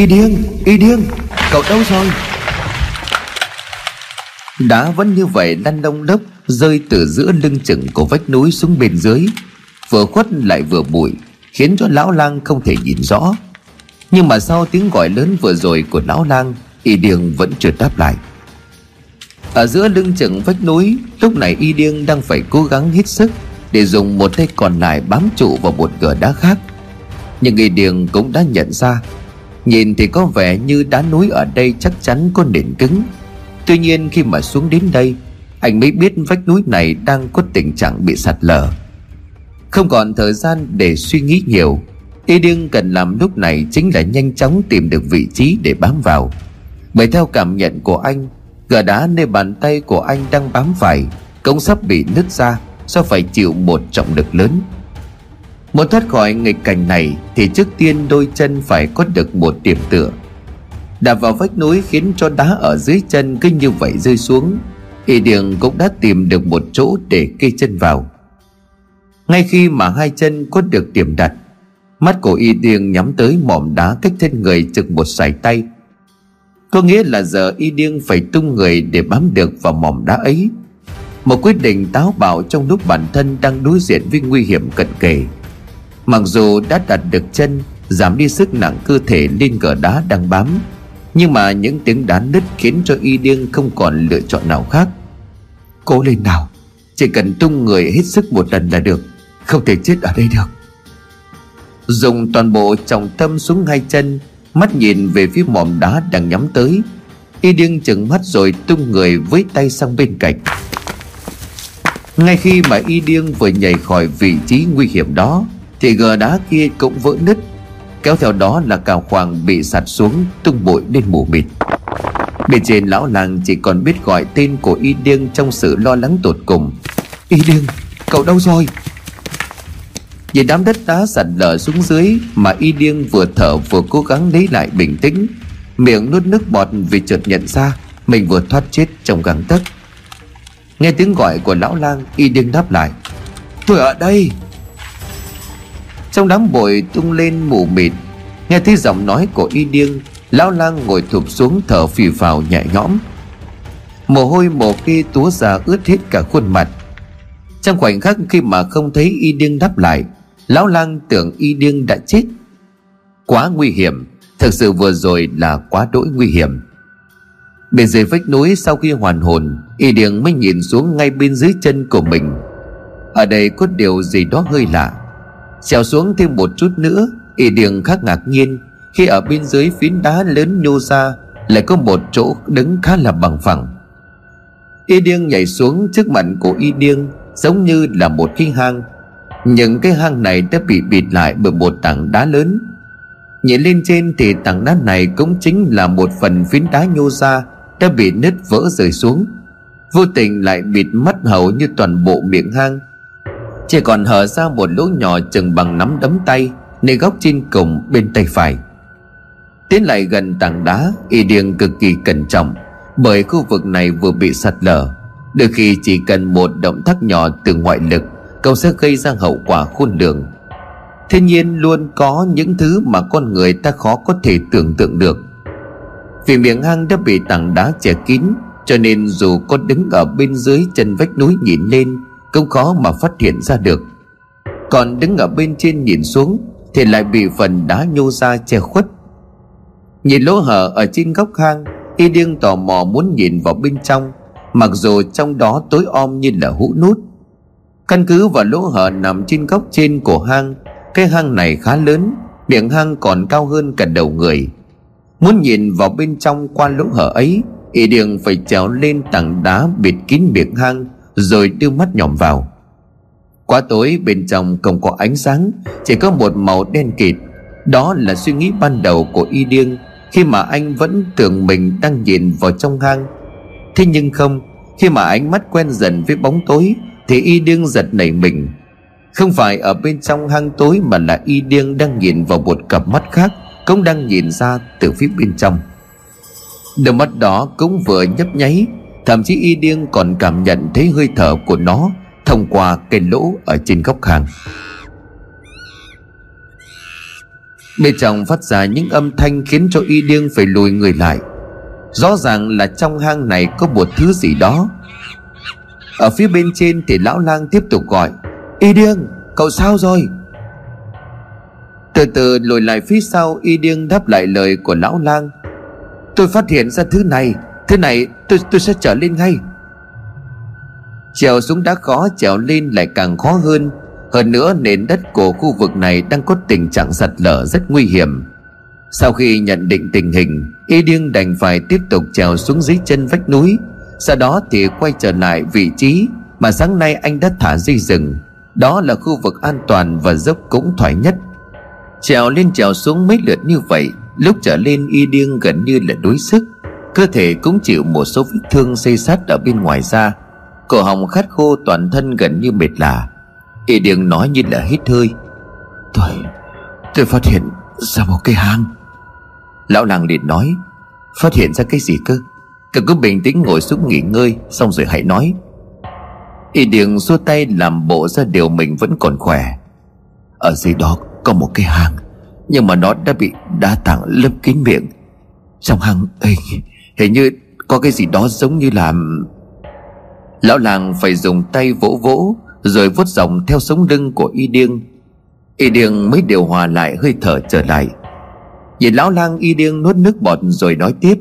Y điên Y điên, Cậu đâu rồi? Đá vẫn như vậy, lăn đông đốc Rơi từ giữa lưng chừng của vách núi xuống bên dưới. Vừa khuất lại vừa bụi, Khiến cho lão lang không thể nhìn rõ. Nhưng mà sau tiếng gọi lớn vừa rồi của lão lang, Y điên vẫn chưa đáp lại. Ở giữa lưng chừng vách núi, Lúc này Y điên đang phải cố gắng hết sức Để dùng một tay còn lại bám trụ vào một cửa đá khác. Nhưng Y điên cũng đã nhận ra Nhìn thì có vẻ như đá núi ở đây chắc chắn có nền cứng. Tuy nhiên khi mà xuống đến đây, Anh mới biết vách núi này đang có tình trạng bị sạt lở. Không còn thời gian để suy nghĩ nhiều, Y điêng cần làm lúc này chính là nhanh chóng tìm được vị trí để bám vào. Bởi theo cảm nhận của anh Gờ đá nơi bàn tay của anh đang bám phải Cũng sắp bị nứt ra, Do phải chịu một trọng lực lớn. Muốn thoát khỏi nghịch cảnh này Thì trước tiên đôi chân phải có được một điểm tựa. Đạp vào vách núi khiến cho đá ở dưới chân cứ như vậy rơi xuống, Y Điền cũng đã tìm được một chỗ để kê chân vào. Ngay khi mà hai chân có được điểm đặt, Mắt của Y Điền nhắm tới mỏm đá cách thân người trực một sải tay. Có nghĩa là giờ Y Điền phải tung người để bám được vào mỏm đá ấy. Một quyết định táo bạo trong lúc bản thân đang đối diện với nguy hiểm cận kề. Mặc dù đã đặt được chân, Giảm đi sức nặng cơ thể lên gờ đá đang bám, Nhưng mà những tiếng đá nứt khiến cho y điên không còn lựa chọn nào khác. Cố lên nào, Chỉ cần tung người hết sức một lần là được, Không thể chết ở đây được. Dùng toàn bộ trọng tâm xuống hai chân, Mắt nhìn về phía mỏm đá đang nhắm tới. Y điên chừng mắt rồi tung người với tay sang bên cạnh. Ngay khi mà Y điên vừa nhảy khỏi vị trí nguy hiểm đó thì gờ đá kia cũng vỡ nứt, Kéo theo đó là cả khoảng bị sạt xuống, Tung bụi lên mù mịt. Bên trên lão làng chỉ còn biết gọi tên của Y Điêng Trong sự lo lắng tột cùng. Y Điêng, cậu đâu rồi? Vì đám đất đá sạt lở xuống dưới Mà Y Điêng vừa thở vừa cố gắng lấy lại bình tĩnh, Miệng nuốt nước bọt vì chợt nhận ra Mình vừa thoát chết trong găng tấc. Nghe tiếng gọi của lão lang, Y Điêng đáp lại, Tôi ở đây trong đám bụi tung lên mù mịt, nghe thấy giọng nói của y điêng, lão lang ngồi thụp xuống thở phì phào nhẹ nhõm. Mồ hôi mồ kia túa ra ướt hết cả khuôn mặt. Trong khoảnh khắc khi mà không thấy y điêng đáp lại, lão lang tưởng y điêng đã chết. Quá nguy hiểm, thực sự vừa rồi là quá đỗi nguy hiểm. Bên dưới vách núi sau khi hoàn hồn, y điêng mới nhìn xuống ngay bên dưới chân của mình. Ở đây có điều gì đó hơi lạ. Xèo xuống thêm một chút nữa, Y điền khá ngạc nhiên, Khi ở bên dưới phiến đá lớn nhô ra, Lại có một chỗ đứng khá là bằng phẳng. Y điên nhảy xuống trước mặt của Y điên Giống như là một cái hang. Nhưng cái hang này đã bị bịt lại bởi một tảng đá lớn. Nhìn lên trên thì tảng đá này cũng chính là một phần phiến đá nhô ra, Đã bị nứt vỡ rơi xuống. Vô tình lại bịt mất hầu như toàn bộ miệng hang chỉ còn hở ra một lỗ nhỏ chừng bằng nắm đấm tay, Nơi góc trên cùng bên tay phải. Tiến lại gần tảng đá, Y điên cực kỳ cẩn trọng, Bởi khu vực này vừa bị sạt lở. Đôi khi chỉ cần một động tác nhỏ từ ngoại lực, Cậu sẽ gây ra hậu quả khôn lường. Thiên nhiên luôn có những thứ mà con người ta khó có thể tưởng tượng được. Vì miệng hang đã bị tảng đá che kín, Cho nên dù có đứng ở bên dưới chân vách núi nhìn lên cũng khó mà phát hiện ra được. Còn đứng ở bên trên nhìn xuống thì lại bị phần đá nhô ra che khuất. Nhìn lỗ hở ở trên góc hang, y điên tò mò muốn nhìn vào bên trong, mặc dù trong đó tối om như là hũ nút. Căn cứ vào lỗ hở nằm trên góc trên của hang, cái hang này khá lớn, miệng hang còn cao hơn cả đầu người. Muốn nhìn vào bên trong qua lỗ hở ấy, y điên phải trèo lên tảng đá bịt kín miệng hang rồi đưa mắt nhòm vào. Quá tối, bên trong không có ánh sáng, chỉ có một màu đen kịt. Đó là suy nghĩ ban đầu của y điêng khi mà anh vẫn tưởng mình đang nhìn vào trong hang. Thế nhưng không, khi mà ánh mắt quen dần với bóng tối, thì y điêng giật nảy mình. Không phải ở bên trong hang tối mà là y điêng đang nhìn vào một cặp mắt khác, cũng đang nhìn ra từ phía bên trong. Đôi mắt đó cũng vừa nhấp nháy Thậm chí y điêng còn cảm nhận thấy hơi thở của nó Thông qua cái lỗ ở trên góc hàng. Bên trong phát ra những âm thanh khiến cho y điêng phải lùi người lại. Rõ ràng là trong hang này có một thứ gì đó. Ở phía bên trên thì lão lang tiếp tục gọi, Y điêng, cậu sao rồi? Từ từ lùi lại phía sau, Y điêng đáp lại lời của lão lang. Tôi phát hiện ra thứ này. Thứ này, tôi tôi sẽ trở lên ngay. Trèo xuống đá khó, trèo lên lại càng khó hơn. Hơn nữa, nền đất của khu vực này đang có tình trạng sạt lở rất nguy hiểm. Sau khi nhận định tình hình, Y điêng đành phải tiếp tục trèo xuống dưới chân vách núi. Sau đó thì quay trở lại vị trí Mà sáng nay anh đã thả dây rừng. Đó là khu vực an toàn và dốc cũng thoải nhất. Trèo lên trèo xuống mấy lượt như vậy, Lúc trở lên y điêng gần như là đuối sức. Cơ thể cũng chịu một số vết thương xây sát ở bên ngoài da. Cổ họng khát khô toàn thân gần như mệt lạ Y điền nói như là hít hơi. Tôi Tôi phát hiện ra một cái hang. Lão làng liền nói, Phát hiện ra cái gì cơ? Cậu cứ bình tĩnh ngồi xuống nghỉ ngơi, Xong rồi hãy nói. Y điền xua tay làm bộ ra điều mình vẫn còn khỏe. Ở dưới đó có một cái hang, Nhưng mà nó đã bị đá tảng lấp kín miệng. Trong hang ấy Hình như có cái gì đó giống như là Lão làng phải dùng tay vỗ vỗ Rồi vuốt dòng theo sống lưng của y điêng. Y điêng mới điều hòa lại hơi thở trở lại. Nhìn lão lang y điêng nuốt nước bọt rồi nói tiếp,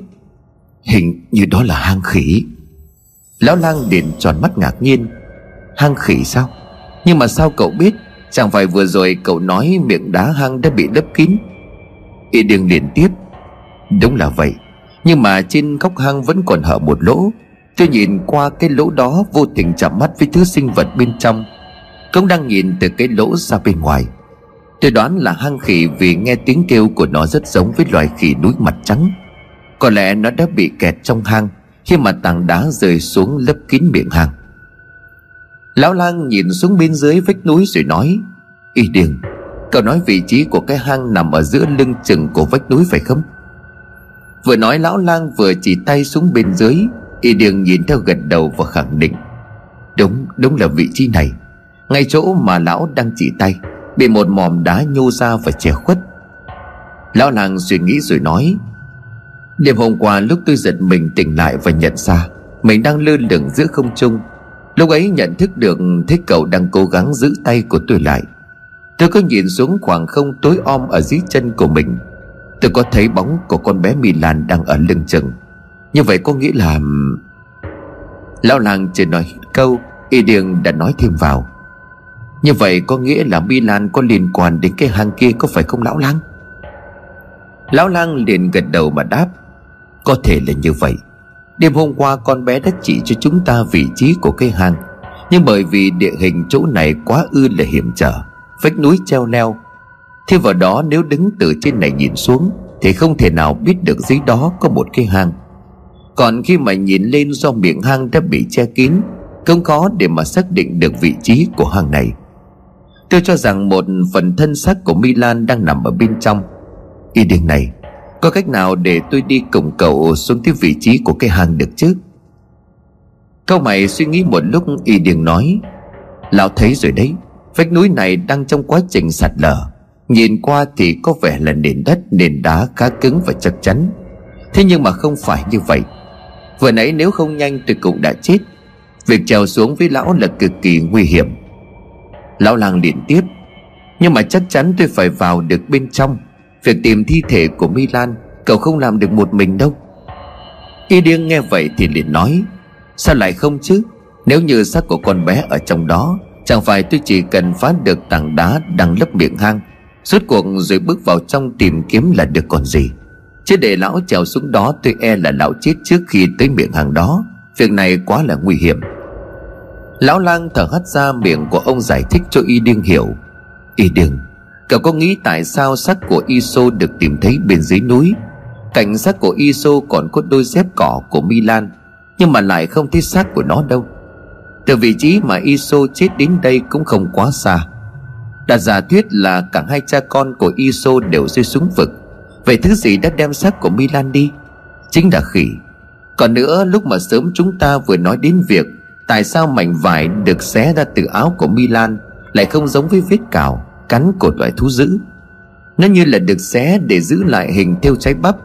Hình như đó là hang khỉ. Lão lang điện tròn mắt ngạc nhiên, Hang khỉ sao? Nhưng mà sao cậu biết? Chẳng phải vừa rồi cậu nói miệng đá hang đã bị lấp kín. Y điêng liền tiếp, Đúng là vậy. Nhưng mà trên góc hang vẫn còn hở một lỗ. Tôi nhìn qua cái lỗ đó, Vô tình chạm mắt với thứ sinh vật bên trong. Cũng đang nhìn từ cái lỗ ra bên ngoài. Tôi đoán là hang khỉ vì nghe tiếng kêu của nó rất giống với loài khỉ núi mặt trắng. Có lẽ nó đã bị kẹt trong hang Khi mà tảng đá rơi xuống lấp kín miệng hang. Lão lang nhìn xuống bên dưới vách núi rồi nói, Y điền, Cậu nói vị trí của cái hang nằm ở giữa lưng chừng của vách núi phải không? Vừa nói lão lang vừa chỉ tay xuống bên dưới Y đường nhìn theo gật đầu và khẳng định. Đúng, đúng là vị trí này. Ngay chỗ mà lão đang chỉ tay Bị một mòm đá nhô ra và che khuất. Lão làng suy nghĩ rồi nói Đêm hôm qua lúc tôi giật mình tỉnh lại và nhận ra Mình đang lơ lửng giữa không trung Lúc ấy nhận thức được Thế cậu đang cố gắng giữ tay của tôi lại. Tôi có nhìn xuống khoảng không tối om ở dưới chân của mình Tôi có thấy bóng của con bé Milan đang ở lưng chừng. Như vậy có nghĩa là Lão làng chỉ nói câu, Y Điền đã nói thêm vào. Như vậy có nghĩa là Milan có liên quan đến cái hang kia, có phải không lão lang Lão lang liền gật đầu mà đáp, Có thể là như vậy. Đêm hôm qua con bé đã chỉ cho chúng ta vị trí của cái hang, Nhưng bởi vì địa hình chỗ này quá ư là hiểm trở, Vách núi treo leo Thêm vào đó nếu đứng từ trên này nhìn xuống, Thì không thể nào biết được dưới đó có một cái hang. Còn khi mà nhìn lên do miệng hang đã bị che kín Không có để mà xác định được vị trí của hang này. Tôi cho rằng một phần thân xác của Milan đang nằm ở bên trong. Y điên này, Có cách nào để tôi đi cùng cậu xuống tới vị trí của cái hang được chứ? Câu mày suy nghĩ một lúc, Y điền nói, Lão thấy rồi đấy, Vách núi này đang trong quá trình sạt lở. Nhìn qua thì có vẻ là nền đất, Nền đá khá cứng và chắc chắn. Thế nhưng mà không phải như vậy. Vừa nãy nếu không nhanh tôi cũng đã chết. Việc trèo xuống với lão là cực kỳ nguy hiểm. Lão làng liền tiếp. Nhưng mà chắc chắn tôi phải vào được bên trong. Việc tìm thi thể của Milan, Cậu không làm được một mình đâu. Y điên nghe vậy thì liền nói, Sao lại không chứ? Nếu như xác của con bé ở trong đó, Chẳng phải tôi chỉ cần phá được tảng đá Đang lấp miệng hang Suốt cuộc rồi bước vào trong tìm kiếm là được còn gì? Chứ để lão trèo xuống đó Tôi e là lão chết trước khi tới miệng hang đó. Việc này quá là nguy hiểm. Lão lang thở hắt ra miệng của ông giải thích cho y điên hiểu. Y điên Cậu có nghĩ tại sao xác của Iso được tìm thấy bên dưới núi? Cảnh xác của Iso còn có đôi dép cỏ của Milan, Nhưng mà lại không thấy xác của nó đâu. Từ vị trí mà Iso chết đến đây cũng không quá xa đã giả thuyết là cả hai cha con của Iso đều rơi xuống vực. Vậy thứ gì đã đem xác của Milan đi? Chính là khỉ. Còn nữa, lúc mà sớm chúng ta vừa nói đến việc Tại sao mảnh vải được xé ra từ áo của Milan Lại không giống với vết cào, Cắn của loài thú dữ? Nó như là được xé để giữ lại hình theo trái bắp.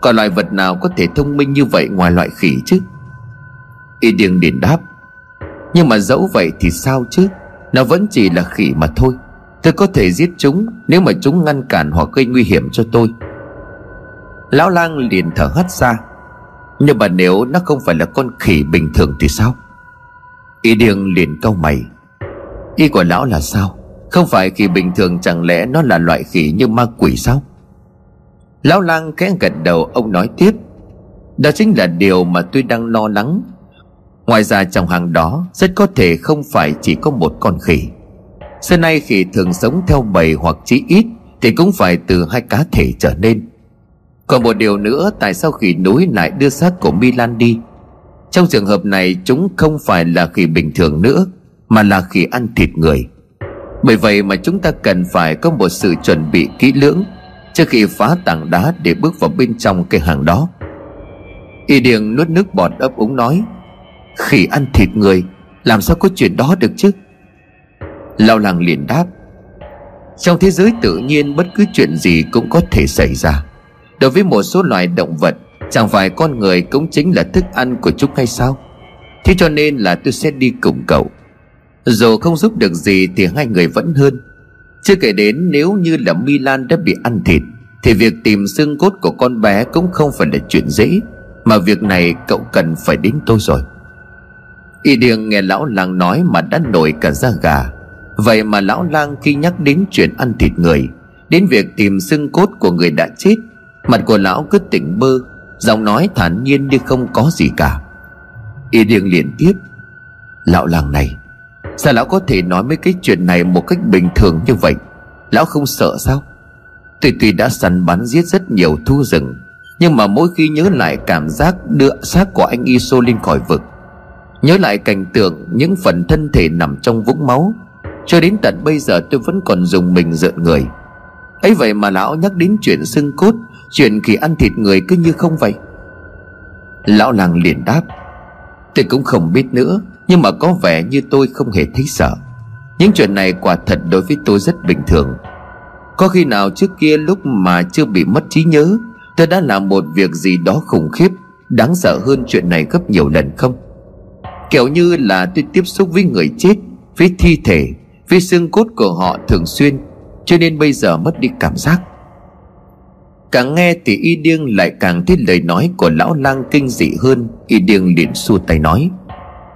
Còn loài vật nào có thể thông minh như vậy ngoài loại khỉ chứ? Y điên liền đáp. Nhưng mà dẫu vậy thì sao chứ? Nó vẫn chỉ là khỉ mà thôi. Tôi có thể giết chúng Nếu mà chúng ngăn cản hoặc gây nguy hiểm cho tôi. Lão lang liền thở hắt ra. Nhưng mà nếu nó không phải là con khỉ bình thường thì sao? Y điên liền cau mày. Ý của lão là sao? Không phải khỉ bình thường chẳng lẽ nó là loại khỉ như ma quỷ sao? Lão lang khẽ gật đầu, ông nói tiếp. Đó chính là điều mà tôi đang lo lắng. Ngoài ra trong hàng đó Rất có thể không phải chỉ có một con khỉ. Xưa nay khỉ thường sống theo bầy hoặc chí ít, Thì cũng phải từ hai cá thể trở nên. Còn một điều nữa, Tại sao khỉ núi lại đưa xác của Milan đi? Trong trường hợp này, Chúng không phải là khỉ bình thường nữa, Mà là khỉ ăn thịt người. Bởi vậy mà chúng ta cần phải có một sự chuẩn bị kỹ lưỡng, Trước khi phá tảng đá để bước vào bên trong cái hàng đó. Y Điền nuốt nước bọt ấp úng nói, Khỉ ăn thịt người, Làm sao có chuyện đó được chứ? Lão làng liền đáp, Trong thế giới tự nhiên bất cứ chuyện gì cũng có thể xảy ra. Đối với một số loài động vật, Chẳng phải con người cũng chính là thức ăn của chúng hay sao? Thế cho nên là tôi sẽ đi cùng cậu. Dù không giúp được gì thì hai người vẫn hơn. Chưa kể đến nếu như là Milan đã bị ăn thịt, Thì việc tìm xương cốt của con bé cũng không phải là chuyện dễ. Mà việc này cậu cần phải đến tôi rồi. Y điền nghe lão làng nói mà đã nổi cả da gà. Vậy mà lão lang khi nhắc đến chuyện ăn thịt người, Đến việc tìm xương cốt của người đã chết, Mặt của lão cứ tỉnh bơ, Giọng nói thản nhiên như không có gì cả. Y điền liền tiếp, Lão làng này, Sao lão có thể nói mấy cái chuyện này một cách bình thường như vậy? Lão không sợ sao? Tuy tuy đã săn bắn giết rất nhiều thu rừng, Nhưng mà mỗi khi nhớ lại cảm giác đưa xác của anh Iso lên khỏi vực, Nhớ lại cảnh tượng những phần thân thể nằm trong vũng máu cho đến tận bây giờ tôi vẫn còn dùng mình giận người. Ấy vậy mà lão nhắc đến chuyện xương cốt, Chuyện khi ăn thịt người cứ như không vậy. Lão làng liền đáp, Tôi cũng không biết nữa, Nhưng mà có vẻ như tôi không hề thấy sợ. Những chuyện này quả thật đối với tôi rất bình thường. Có khi nào trước kia lúc mà chưa bị mất trí nhớ, Tôi đã làm một việc gì đó khủng khiếp, Đáng sợ hơn chuyện này gấp nhiều lần không? Kiểu như là tôi tiếp xúc với người chết, Với thi thể vì xương cốt của họ thường xuyên, Cho nên bây giờ mất đi cảm giác. Càng nghe thì y điêng lại càng thấy lời nói của lão lang kinh dị hơn, Y điêng liền xua tay nói,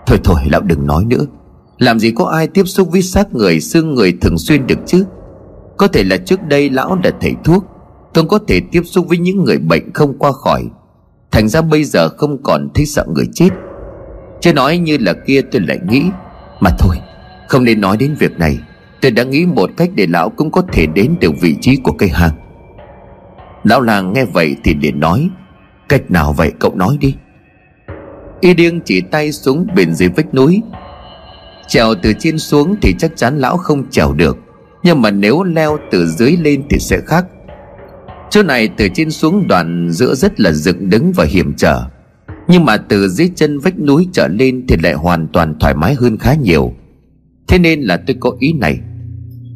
Thôi thôi, lão đừng nói nữa. Làm gì có ai tiếp xúc với xác người, xương người thường xuyên được chứ? Có thể là trước đây lão đã thầy thuốc Không có thể tiếp xúc với những người bệnh không qua khỏi. Thành ra bây giờ không còn thấy sợ người chết. Chứ nói như là kia tôi lại nghĩ, Mà thôi không nên nói đến việc này. Tôi đã nghĩ một cách để lão cũng có thể đến được vị trí của cây hang. Lão làng nghe vậy thì liền nói, Cách nào vậy cậu nói đi. Y điêng chỉ tay xuống bên dưới vách núi. Trèo từ trên xuống thì chắc chắn lão không trèo được. Nhưng mà nếu leo từ dưới lên thì sẽ khác. Chỗ này từ trên xuống đoạn giữa rất là dựng đứng và hiểm trở. Nhưng mà từ dưới chân vách núi trở lên Thì lại hoàn toàn thoải mái hơn khá nhiều. Thế nên là tôi có ý này.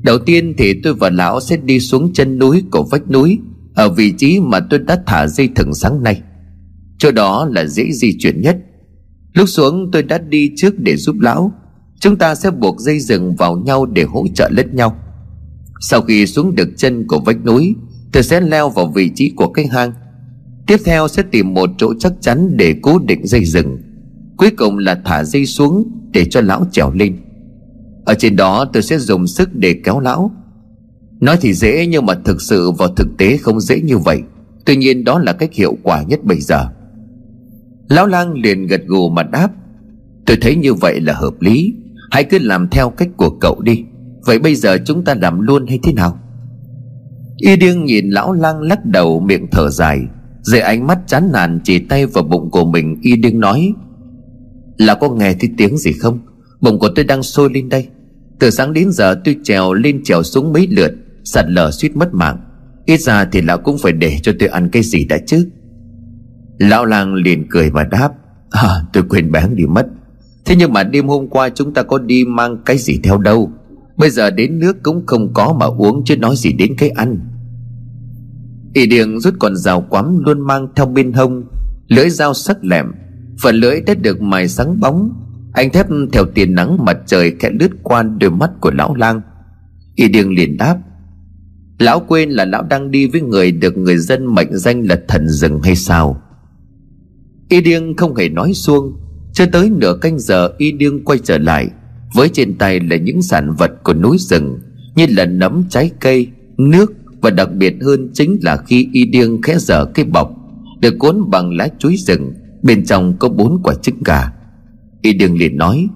Đầu tiên thì tôi và lão sẽ đi xuống chân núi của vách núi, Ở vị trí mà tôi đã thả dây thừng sáng nay. Chỗ đó là dễ di chuyển nhất. Lúc xuống tôi đã đi trước để giúp lão. Chúng ta sẽ buộc dây rừng vào nhau để hỗ trợ lẫn nhau. Sau khi xuống được chân của vách núi, Tôi sẽ leo vào vị trí của cái hang. Tiếp theo sẽ tìm một chỗ chắc chắn để cố định dây rừng Cuối cùng là thả dây xuống để cho lão trèo lên. Ở trên đó tôi sẽ dùng sức để kéo lão. Nói thì dễ nhưng mà thực sự vào thực tế không dễ như vậy. Tuy nhiên đó là cách hiệu quả nhất bây giờ. Lão lang liền gật gù mà đáp, Tôi thấy như vậy là hợp lý. Hãy cứ làm theo cách của cậu đi. Vậy bây giờ chúng ta làm luôn hay thế nào? Y điêng nhìn lão lang lắc đầu miệng thở dài rồi ánh mắt chán nản chỉ tay vào bụng của mình, Y điên nói, Là có nghe thấy tiếng gì không? Bụng của tôi đang sôi lên đây. Từ sáng đến giờ tôi trèo lên trèo xuống mấy lượt Sạt lở suýt mất mạng. Ít ra thì lão cũng phải để cho tôi ăn cái gì đã chứ. Lão lang liền cười và đáp à, Tôi quên bán đi mất. Thế nhưng mà đêm hôm qua chúng ta có đi mang cái gì theo đâu? Bây giờ đến nước cũng không có mà uống chứ nói gì đến cái ăn. Y điền rút con dao quắm luôn mang theo bên hông Lưỡi dao sắc lẹm Phần lưỡi đã được mài sáng bóng anh thép theo tiền nắng mặt trời khẽ lướt qua đôi mắt của lão lang. Y điên liền đáp Lão quên là lão đang đi với người được người dân mệnh danh là thần rừng hay sao? Y điên không hề nói xuông. Cho tới nửa canh giờ y điên quay trở lại. Với trên tay là những sản vật của núi rừng Như là nấm trái cây, nước Và đặc biệt hơn chính là khi y điên khẽ dở cái bọc Được cuốn bằng lá chuối rừng Bên trong có bốn quả trứng gà. Y Đường liền nói,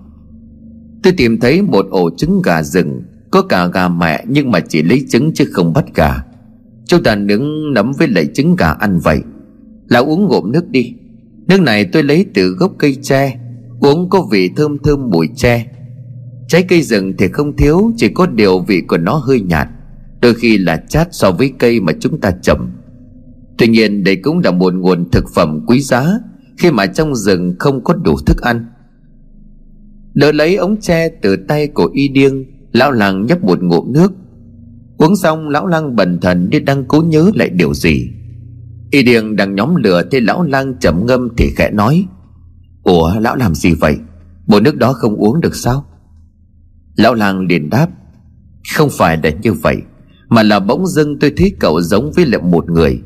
Tôi tìm thấy một ổ trứng gà rừng, Có cả gà mẹ nhưng mà chỉ lấy trứng chứ không bắt gà. Chúng ta nướng nấm với lại trứng gà ăn vậy. Là uống ngụm nước đi. Nước này tôi lấy từ gốc cây tre, Uống có vị thơm thơm mùi tre. Trái cây rừng thì không thiếu, Chỉ có điều vị của nó hơi nhạt, Đôi khi là chát so với cây mà chúng ta chậm. Tuy nhiên đây cũng là một nguồn thực phẩm quý giá, Khi mà trong rừng không có đủ thức ăn. Đỡ lấy ống tre từ tay của y điêng, Lão làng nhấp một ngụm nước. Uống xong, lão lang bần thần như đang cố nhớ lại điều gì. Y điêng đang nhóm lửa thấy lão lang trầm ngâm thì khẽ nói, Ủa, lão làm gì vậy? Bộ nước đó không uống được sao? Lão lang liền đáp, Không phải là như vậy, Mà là bỗng dưng tôi thấy cậu giống với lại một người.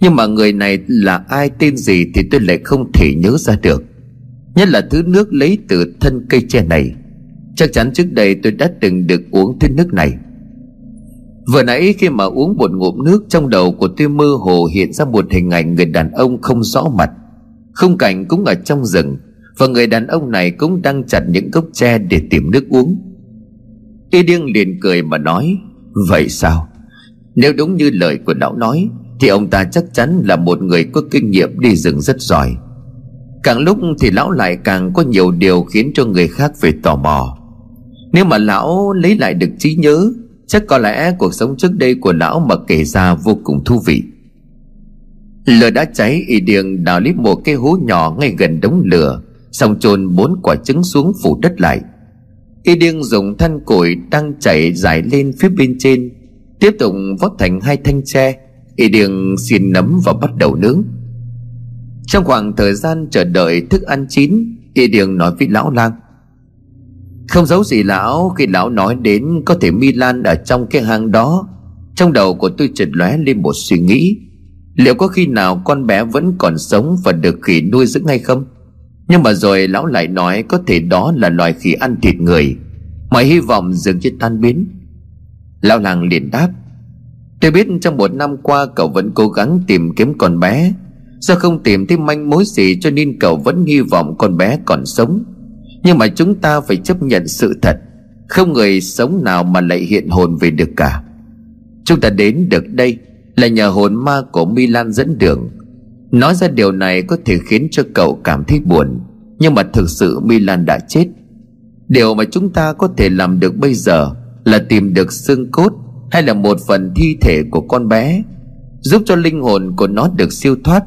Nhưng mà người này là ai, tên gì Thì tôi lại không thể nhớ ra được. Nhất là thứ nước lấy từ thân cây tre này. Chắc chắn trước đây tôi đã từng được uống thứ nước này. Vừa nãy khi mà uống một ngụm nước Trong đầu của tôi mơ hồ hiện ra một hình ảnh người đàn ông không rõ mặt. Không cảnh cũng ở trong rừng, Và người đàn ông này cũng đang chặt những gốc tre để tìm nước uống. Y điên liền cười mà nói, Vậy sao? Nếu đúng như lời của lão nói, Thì ông ta chắc chắn là một người có kinh nghiệm đi rừng rất giỏi. Càng lúc thì lão lại càng có nhiều điều khiến cho người khác phải tò mò. Nếu mà lão lấy lại được trí nhớ, Chắc có lẽ cuộc sống trước đây của lão mà kể ra vô cùng thú vị. Lửa đã cháy y điền, đào lấy một cái hố nhỏ ngay gần đống lửa, Xong chôn bốn quả trứng xuống phủ đất lại. Y điên dùng than củi đang chảy dài lên phía bên trên, Tiếp tục vót thành hai thanh tre. Y điên xiên nấm và bắt đầu nướng. Trong khoảng thời gian chờ đợi thức ăn chín Y điền nói với lão lang. Không giấu gì lão, Khi lão nói đến, có thể Milan ở trong cái hang đó. Trong đầu của tôi chợt lóe lên một suy nghĩ. Liệu có khi nào con bé vẫn còn sống Và được khỉ nuôi dưỡng hay không? Nhưng mà rồi lão lại nói có thể đó là loài khỉ ăn thịt người. Mọi hy vọng dường như tan biến. Lão làng liền đáp. Tôi biết trong một năm qua cậu vẫn cố gắng tìm kiếm con bé do không tìm thấy manh mối gì cho nên cậu vẫn hy vọng con bé còn sống? Nhưng mà chúng ta phải chấp nhận sự thật. Không người sống nào mà lại hiện hồn về được cả. Chúng ta đến được đây là nhờ hồn ma của milan dẫn đường. Nói ra điều này có thể khiến cho cậu cảm thấy buồn, Nhưng mà thực sự Milan đã chết. Điều mà chúng ta có thể làm được bây giờ Là tìm được xương cốt Hay là một phần thi thể của con bé, Giúp cho linh hồn của nó được siêu thoát.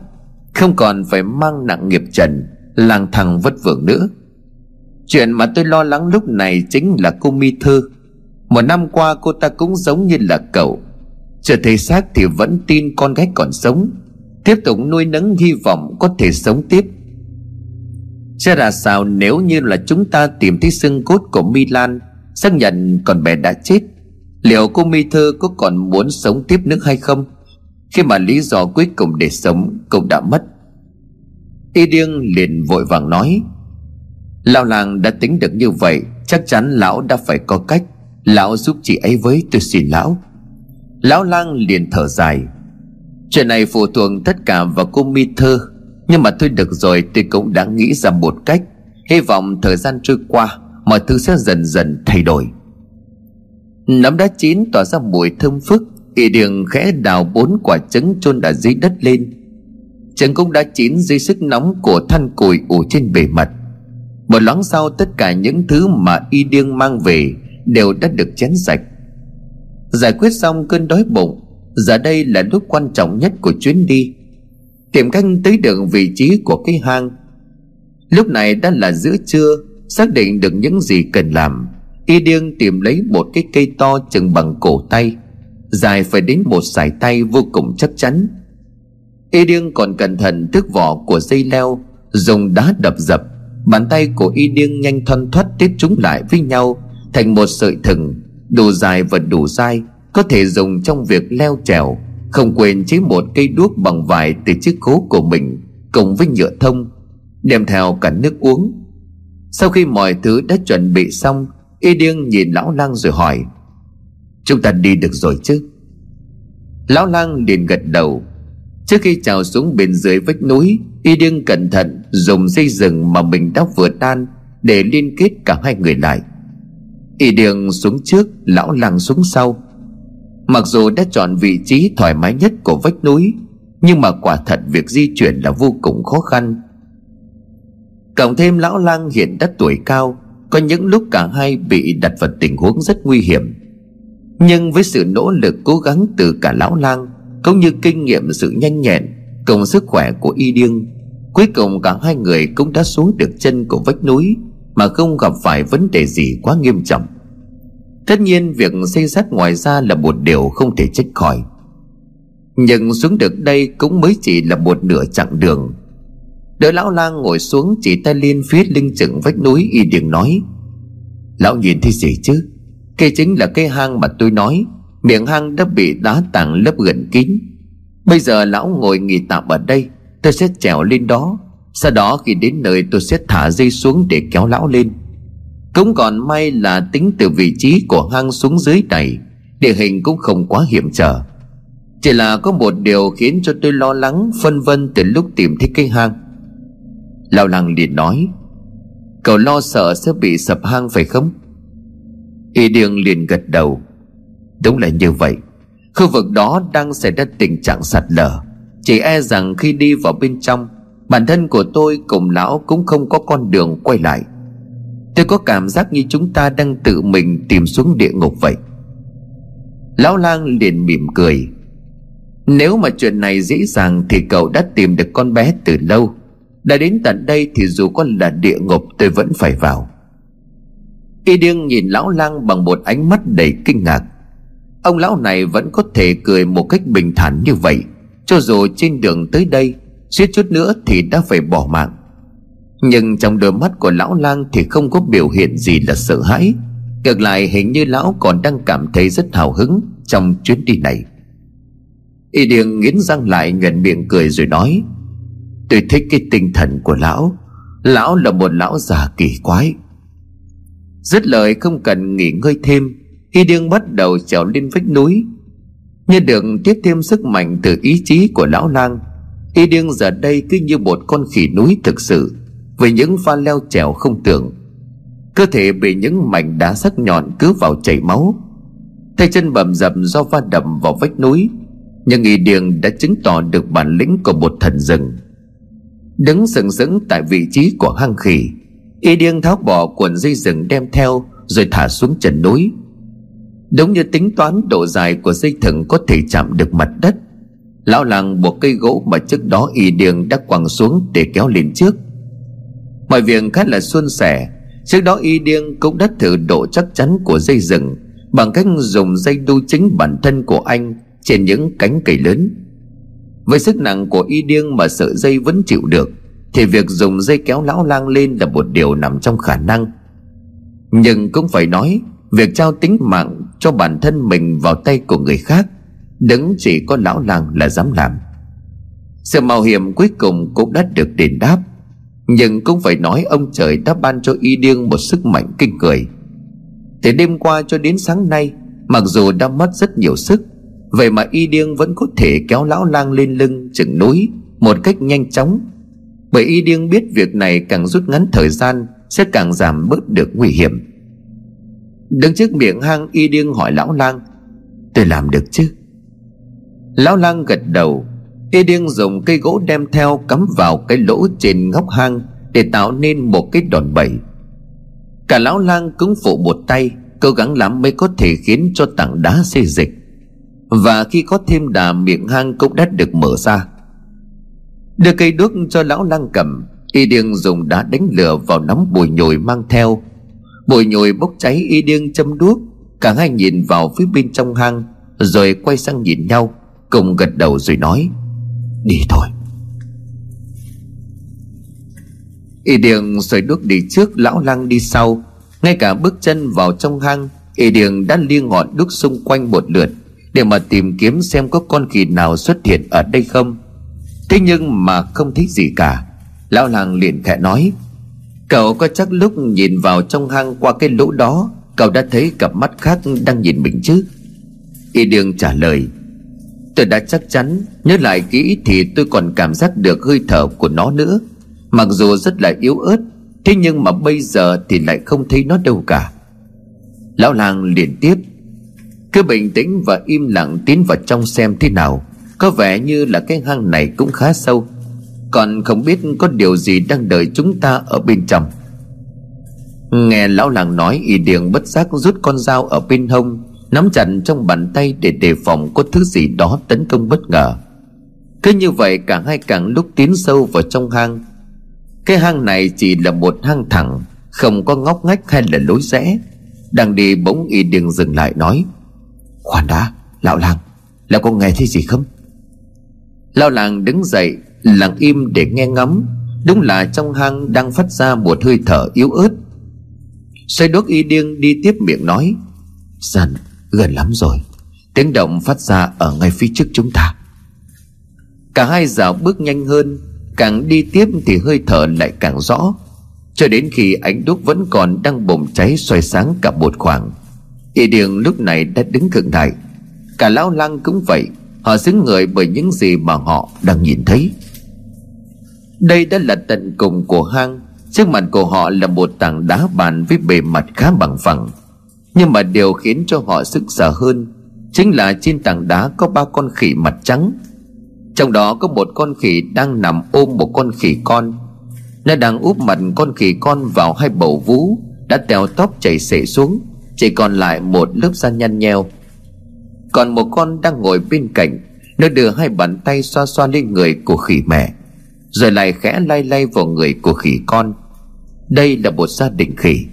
Không còn phải mang nặng nghiệp trần, Lang thang vất vưởng nữa. Chuyện mà tôi lo lắng lúc này Chính là cô Mi Thư Một năm qua cô ta cũng giống như là cậu. Chưa thấy xác thì vẫn tin con gái còn sống. Tiếp tục nuôi nấng hy vọng có thể sống tiếp. Sẽ ra sao nếu như là chúng ta tìm thấy xương cốt của Milan, xác nhận con bé đã chết, liệu cô Mi Thư có còn muốn sống tiếp nữa hay không? Khi mà lý do cuối cùng để sống cũng đã mất. Y điêng liền vội vàng nói, lão làng đã tính được như vậy, chắc chắn lão đã phải có cách. Lão giúp chị ấy với, tôi xin lão. Lão lang liền thở dài, Chuyện này phụ thuộc tất cả vào cô Mi Thơ, Nhưng mà thôi được rồi, tôi cũng đã nghĩ ra một cách. Hy vọng thời gian trôi qua, Mọi thứ sẽ dần dần thay đổi. Nấm đá chín tỏa ra mùi thơm phức Y đường khẽ đào bốn quả trứng chôn ở dưới đất lên, Trứng cũng đã chín dưới sức nóng của than củi ủ trên bề mặt. Một loáng sau, tất cả những thứ mà y điêng mang về Đều đã được chén sạch. Giải quyết xong cơn đói bụng, Giờ đây là lúc quan trọng nhất của chuyến đi. Tìm cách tới được vị trí của cái hang. Lúc này đã là giữa trưa, Xác định được những gì cần làm. Y điêng tìm lấy một cái cây to chừng bằng cổ tay dài phải đến một sải tay vô cùng chắc chắn. Y điêng còn cẩn thận tước vỏ của dây leo, dùng đá đập dập. Bàn tay của y điêng nhanh thoăn thoắt tiếp chúng lại với nhau, thành một sợi thừng, đủ dài và đủ dai, có thể dùng trong việc leo trèo, không quên chế một cây đuốc bằng vải từ chiếc cố của mình, cùng với nhựa thông, đem theo cả nước uống. Sau khi mọi thứ đã chuẩn bị xong y điêng nhìn lão lang rồi hỏi chúng ta đi được rồi chứ? Lão lang liền gật đầu. Trước khi trào xuống bên dưới vách núi, y điêng cẩn thận dùng dây rừng mà mình đã vừa tan để liên kết cả hai người lại. Y điêng xuống trước, lão lang xuống sau. Mặc dù đã chọn vị trí thoải mái nhất của vách núi, nhưng mà quả thật việc di chuyển là vô cùng khó khăn. Cộng thêm lão lang hiện đã tuổi cao, có những lúc cả hai bị đặt vào tình huống rất nguy hiểm nhưng với sự nỗ lực cố gắng từ cả lão lang, cũng như kinh nghiệm sự nhanh nhẹn, cùng sức khỏe của y điêng, cuối cùng cả hai người cũng đã xuống được chân của vách núi mà không gặp phải vấn đề gì quá nghiêm trọng. Tất nhiên, việc xây sát ngoài ra là một điều không thể trách khỏi. Nhưng xuống được đây cũng mới chỉ là một nửa chặng đường. Đỡ lão lang ngồi xuống chỉ tay lên phía lưng chừng vách núi y điềng nói, lão nhìn thấy gì chứ? Kia chính là cái hang mà tôi nói, miệng hang đã bị đá tảng lấp gần kín. Bây giờ lão ngồi nghỉ tạm ở đây, tôi sẽ trèo lên đó. Sau đó khi đến nơi, tôi sẽ thả dây xuống để kéo lão lên. Cũng còn may là tính từ vị trí của hang xuống dưới này, địa hình cũng không quá hiểm trở. Chỉ là có một điều khiến cho tôi lo lắng, phân vân từ lúc tìm thấy cái hang. Lão lăng liền nói, cậu lo sợ sẽ bị sập hang phải không? Y điêng liền gật đầu. Đúng là như vậy. Khu vực đó đang xảy ra tình trạng sạt lở. Chỉ e rằng khi đi vào bên trong, bản thân của tôi cùng lão cũng không có con đường quay lại. Tôi có cảm giác như chúng ta đang tự mình tìm xuống địa ngục vậy. Lão lang liền mỉm cười. Nếu mà chuyện này dễ dàng thì cậu đã tìm được con bé từ lâu. Đã đến tận đây thì dù có là địa ngục, tôi vẫn phải vào y điêng nhìn lão lang bằng một ánh mắt đầy kinh ngạc. Ông lão này vẫn có thể cười một cách bình thản như vậy, cho dù trên đường tới đây, suýt chút nữa thì đã phải bỏ mạng. Nhưng trong đôi mắt của lão lang thì không có biểu hiện gì là sợ hãi. Ngược lại, hình như lão còn đang cảm thấy rất hào hứng trong chuyến đi này. Y điêng nghiến răng lại nhuận miệng cười rồi nói, tôi thích cái tinh thần của lão. Lão là một lão già kỳ quái dứt lời không cần nghỉ ngơi thêm y điêng bắt đầu trèo lên vách núi. Như được tiếp thêm sức mạnh từ ý chí của lão lang, y điêng giờ đây cứ như một con khỉ núi thực sự, với những pha leo trèo không tưởng. Cơ thể bị những mảnh đá sắc nhọn cứ vào chảy máu. Tay chân bầm dập do va đập vào vách núi, nhưng y điêng đã chứng tỏ được bản lĩnh của một thần rừng. Đứng sừng sững tại vị trí của hang khỉ y điêng tháo bỏ cuộn dây rừng đem theo, rồi thả xuống trần núi. Đúng như tính toán, độ dài của dây thừng có thể chạm được mặt đất. Lão làng buộc cây gỗ mà trước đó y điêng đã quăng xuống để kéo lên trước. Mọi việc khá là suôn sẻ. Trước đó y điêng cũng đã thử độ chắc chắn của dây rừng bằng cách dùng dây đu chính bản thân của anh trên những cánh cây lớn. Với sức nặng của y điêng mà sợi dây vẫn chịu được thì việc dùng dây kéo lão lang lên là một điều nằm trong khả năng. Nhưng cũng phải nói, việc trao tính mạng cho bản thân mình vào tay của người khác, đứng chỉ có lão lang là dám làm. Sự mạo hiểm cuối cùng cũng đã được đền đáp. Nhưng cũng phải nói ông trời đã ban cho y điêng một sức mạnh kinh người. Từ đêm qua cho đến sáng nay, mặc dù đã mất rất nhiều sức, vậy mà y điêng vẫn có thể kéo lão lang lên lưng chừng núi một cách nhanh chóng bởi y điêng biết việc này càng rút ngắn thời gian, sẽ càng giảm bớt được nguy hiểm. Đứng trước miệng hang, y điêng hỏi lão lang, tôi làm được chứ? Lão lang gật đầu. Y điêng dùng cây gỗ đem theo, cắm vào cái lỗ trên góc hang để tạo nên một cái đòn bẩy. Cả lão lang cũng phụ một tay, cố gắng lắm mới có thể khiến cho tảng đá xê dịch. Và khi có thêm đà, miệng hang cũng đã được mở ra đưa cây đuốc cho lão lang cầm, y điêng dùng đá đánh lửa vào nắm bùi nhồi mang theo. Bùi nhồi bốc cháy, y điêng châm đuốc, cả hai nhìn vào phía bên trong hang, Rồi quay sang nhìn nhau, Cùng gật đầu rồi nói, Đi thôi. Y điêng xoay đuốc đi trước, Lão Lăng đi sau. Ngay cả bước chân vào trong hang, Y điêng đã liêng ngọn đuốc xung quanh một lượt, Để mà tìm kiếm xem có con khỉ nào xuất hiện ở đây không. Thế nhưng mà không thấy gì cả. Lão làng liền khẽ nói, Cậu có chắc lúc nhìn vào trong hang qua cái lỗ đó, Cậu đã thấy cặp mắt khác đang nhìn mình chứ? Y đường trả lời, Tôi đã chắc chắn, Nhớ lại kỹ thì tôi còn cảm giác được hơi thở của nó nữa. Mặc dù rất là yếu ớt, Thế nhưng mà bây giờ thì lại không thấy nó đâu cả. Lão làng liền tiếp, Cứ bình tĩnh và im lặng tiến vào trong xem thế nào. Có vẻ như là cái hang này cũng khá sâu. Còn không biết có điều gì đang đợi chúng ta ở bên trong. Nghe lão làng nói, Y Điền bất giác rút con dao ở bên hông, Nắm chặt trong bàn tay để đề phòng có thứ gì đó tấn công bất ngờ. Cứ như vậy, cả hai càng lúc tiến sâu vào trong hang. Cái hang này chỉ là một hang thẳng, Không có ngóc ngách hay là lối rẽ. Đang đi bỗng y điền dừng lại nói, Khoan đã, Lão làng, Lão có nghe thấy gì không? Lao làng đứng dậy, Lặng im để nghe ngắm Đúng là trong hang đang phát ra một hơi thở yếu ớt. Xoay đốt y điên đi tiếp miệng nói Dần Gần lắm rồi. Tiếng động phát ra ở ngay phía trước chúng ta. Cả hai dạo bước nhanh hơn, Càng đi tiếp thì hơi thở lại càng rõ. Cho đến khi ánh đuốc vẫn còn đang bùng cháy soi sáng cả một khoảng, Y điên lúc này đã đứng cực đại Cả lão lăng cũng vậy Họ xứng người bởi những gì mà họ đang nhìn thấy. Đây đã là tận cùng của hang. Trước mặt của họ là một tảng đá bàn với bề mặt khá bằng phẳng. Nhưng mà điều khiến cho họ sức sợ hơn chính là trên tảng đá có ba con khỉ mặt trắng. Trong đó có một con khỉ đang nằm ôm một con khỉ con. Nó đang úp mặt con khỉ con vào hai bầu vú, đã tèo tóc chảy xệ xuống. Chỉ còn lại một lớp da nhăn nheo còn một con đang ngồi bên cạnh, nó đưa hai bàn tay xoa xoa lên người của khỉ mẹ, rồi lại khẽ lay lay vào người của khỉ con. Đây là một gia đình khỉ.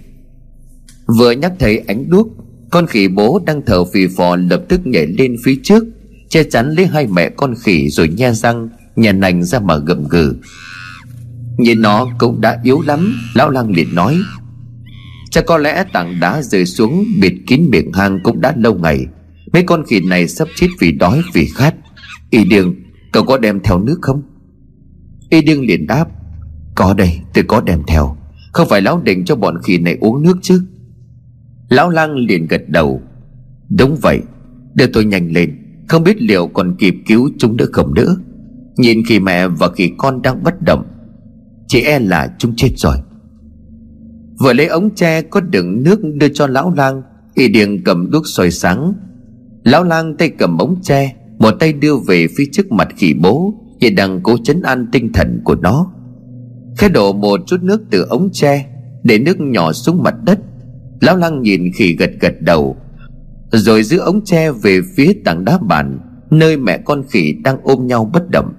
Vừa nhắc thấy ánh đuốc, Con khỉ bố đang thở phì phò lập tức nhảy lên phía trước, Che chắn lấy hai mẹ con khỉ rồi nhe răng, Nhè nành ra mà gầm gừ. Nhìn nó cũng đã yếu lắm, Lão lang liền nói Chắc có lẽ tảng đá rơi xuống Bịt kín miệng hang cũng đã lâu ngày Mấy con khỉ này sắp chết vì đói, vì khát. Y điêng, Cậu có đem theo nước không? Y điêng liền đáp, Có đây, tôi có đem theo. Không phải lão định cho bọn khỉ này uống nước chứ? Lão lang liền gật đầu, Đúng vậy, Đưa tôi nhanh lên. Không biết liệu còn kịp cứu chúng nữa không nữa. Nhìn khi mẹ và khi con đang bất động, Chỉ e là chúng chết rồi. Vừa lấy ống tre có đựng nước đưa cho lão lang Y điền cầm đuốc soi sáng Lão lang tay cầm ống tre, Một tay đưa về phía trước mặt khỉ bố hiện đang cố chấn an tinh thần của nó. Khẽ đổ một chút nước từ ống tre, Để nước nhỏ xuống mặt đất. Lão lăng nhìn khỉ gật gật đầu, Rồi giữ ống tre về phía tảng đá bàn, Nơi mẹ con khỉ đang ôm nhau bất động.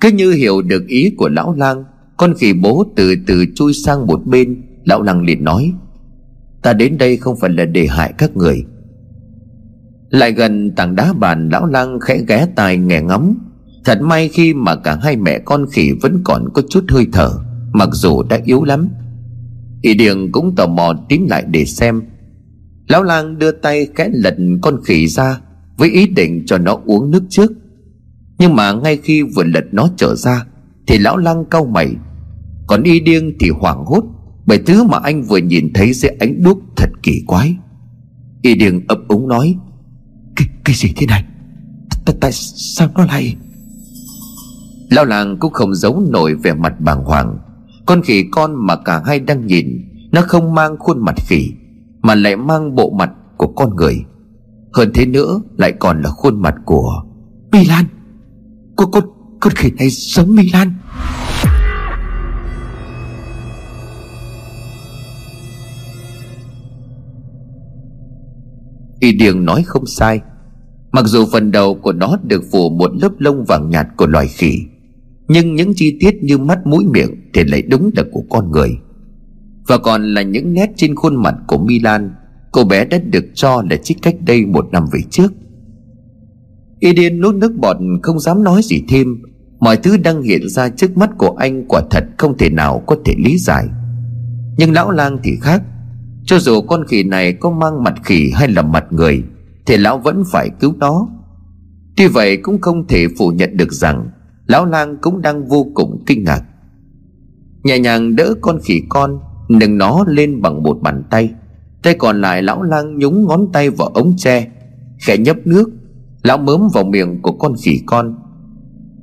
Cứ như hiểu được ý của lão lang, Con khỉ bố từ từ chui sang một bên. Lão lang liền nói, Ta đến đây không phải là để hại các người lại gần tảng đá bàn Lão lang khẽ ghé tai nghe ngắm Thật may khi mà cả hai mẹ con khỉ Vẫn còn có chút hơi thở, Mặc dù đã yếu lắm. Y Điền cũng tò mò tím lại để xem. Lão lang đưa tay khẽ lật con khỉ ra, Với ý định cho nó uống nước trước. Nhưng mà ngay khi vừa lật nó trở ra, Thì lão lang cau mày. Còn y điên thì hoảng hốt, Bởi thứ mà anh vừa nhìn thấy dưới ánh đuốc thật kỳ quái. Y điên ấp úng nói cái, gì thế này? Tại sao nó lại Lão làng cũng không giấu nổi vẻ mặt bàng hoàng. Con khỉ con mà cả hai đang nhìn Nó không mang khuôn mặt khỉ Mà lại mang bộ mặt của con người. Hơn thế nữa lại còn là khuôn mặt của Milan Con, con, con khỉ này giống Milan Y Điền nói không sai Mặc dù phần đầu của nó được phủ một lớp lông vàng nhạt của loài khỉ, nhưng những chi tiết như mắt, mũi, miệng thì lại đúng là của con người. Và còn là những nét trên khuôn mặt của Milan, Cô bé đã được cho là chết cách đây một năm về trước. Y điên nuốt nước bọt, không dám nói gì thêm. Mọi thứ đang hiện ra trước mắt của anh quả thật không thể nào có thể lý giải. Nhưng lão lang thì khác. Cho dù con khỉ này có mang mặt khỉ hay là mặt người thì lão vẫn phải cứu nó. Tuy vậy cũng không thể phủ nhận được rằng Lão lang cũng đang vô cùng kinh ngạc. Nhẹ nhàng đỡ con khỉ con, Nâng nó lên bằng một bàn tay. Tay còn lại lão lang nhúng ngón tay vào ống tre, Khẽ nhấp nước. Lão mớm vào miệng của con khỉ con.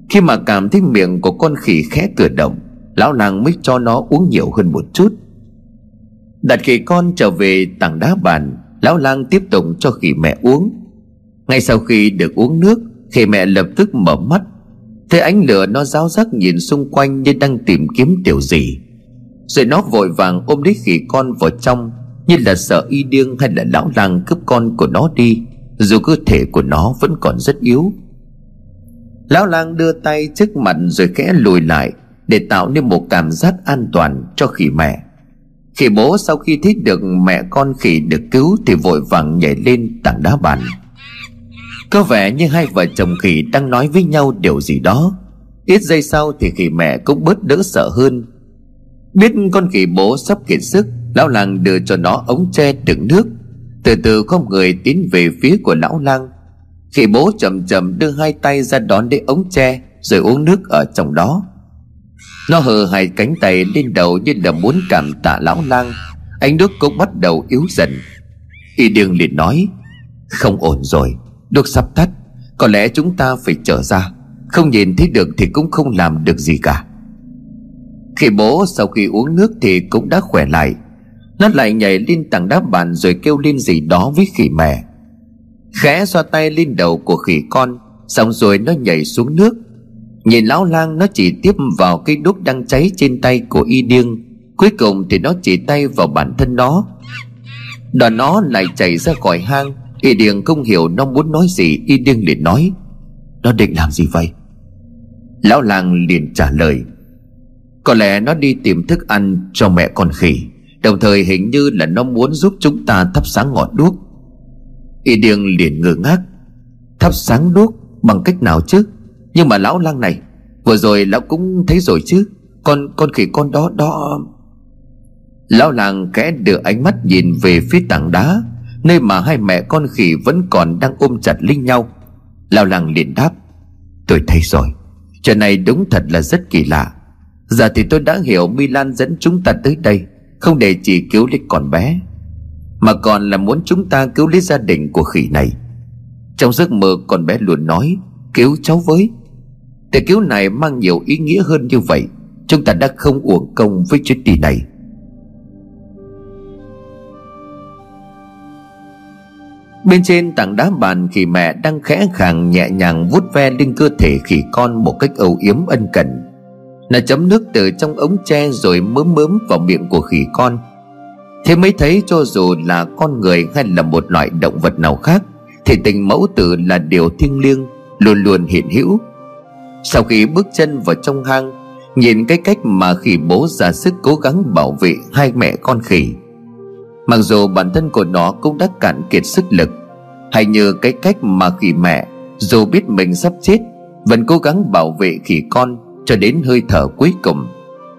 Khi mà cảm thấy miệng của con khỉ khẽ cử động, Lão lang mới cho nó uống nhiều hơn một chút. Đặt khỉ con trở về tảng đá bàn Lão lang tiếp tục cho khỉ mẹ uống. Ngay sau khi được uống nước, Khỉ mẹ lập tức mở mắt. Thấy ánh lửa nó ráo rắc nhìn xung quanh Như đang tìm kiếm điều gì Rồi nó vội vàng ôm lấy khỉ con vào trong, Như là sợ y điên hay là lão lang cướp con của nó đi, Dù cơ thể của nó vẫn còn rất yếu. Lão lang đưa tay trước mặt rồi khẽ lùi lại, Để tạo nên một cảm giác an toàn cho khỉ mẹ. Khỉ bố sau khi thấy được mẹ con khỉ được cứu Thì vội vàng nhảy lên tảng đá bàn. Có vẻ như hai vợ chồng khỉ đang nói với nhau điều gì đó. Ít giây sau thì khỉ mẹ cũng bớt đỡ sợ hơn. Biết con khỉ bố sắp kiệt sức, Lão làng đưa cho nó ống tre đựng nước. Từ từ không người tiến về phía của lão lang Khỉ bố chậm chậm đưa hai tay ra đón lấy ống tre Rồi uống nước ở trong đó. Nó hờ hai cánh tay lên đầu như là muốn cảm tạ lão lang. Anh Đức cũng bắt đầu yếu dần. Y đường liền nói, Không ổn rồi Đức sắp tắt. Có lẽ chúng ta phải trở ra. Không nhìn thấy được thì cũng không làm được gì cả. Khi bố sau khi uống nước thì cũng đã khỏe lại. Nó lại nhảy lên tảng đá bàn rồi kêu lên gì đó với khỉ mẹ Khẽ xoa tay lên đầu của khỉ con, Xong rồi nó nhảy xuống nước. Nhìn lão lang nó chỉ tiếp vào cây đúc đang cháy trên tay của y điêng, Cuối cùng thì nó chỉ tay vào bản thân nó. Đoàn nó lại chạy ra khỏi hang, Y điêng không hiểu nó muốn nói gì, Y điêng liền nói, Nó định làm gì vậy? Lão lang liền trả lời, Có lẽ nó đi tìm thức ăn cho mẹ con khỉ, Đồng thời hình như là nó muốn giúp chúng ta thắp sáng ngọn đuốc. Y điêng liền ngơ ngác, Thắp sáng đuốc bằng cách nào chứ? Nhưng mà lão lang này, Vừa rồi lão cũng thấy rồi chứ. Con con khỉ con đó đó. Lão làng kẽ đưa ánh mắt nhìn về phía tảng đá, Nơi mà hai mẹ con khỉ vẫn còn đang ôm chặt linh nhau. Lão làng liền đáp, Tôi thấy rồi. Chuyện này đúng thật là rất kỳ lạ. Giờ thì tôi đã hiểu Milan dẫn chúng ta tới đây, Không để chỉ cứu lấy con bé, Mà còn là muốn chúng ta cứu lấy gia đình của khỉ này. Trong giấc mơ con bé luôn nói, Cứu cháu với. Để cứu này mang nhiều ý nghĩa hơn như vậy. Chúng ta đã không uổng công với chuyến đi này. Bên trên tảng đá bàn khỉ mẹ đang khẽ khàng nhẹ nhàng vuốt ve lên cơ thể khỉ con một cách âu yếm ân cần. Nó chấm nước từ trong ống tre rồi mớm mớm vào miệng của khỉ con. Thế mới thấy cho dù là con người hay là một loại động vật nào khác, Thì tình mẫu tử là điều thiêng liêng, Luôn luôn hiện hữu. Sau khi bước chân vào trong hang, Nhìn cái cách mà khỉ bố ra sức cố gắng bảo vệ hai mẹ con khỉ. Mặc dù bản thân của nó cũng đã cạn kiệt sức lực, Hay như cái cách mà khỉ mẹ, Dù biết mình sắp chết, Vẫn cố gắng bảo vệ khỉ con Cho đến hơi thở cuối cùng.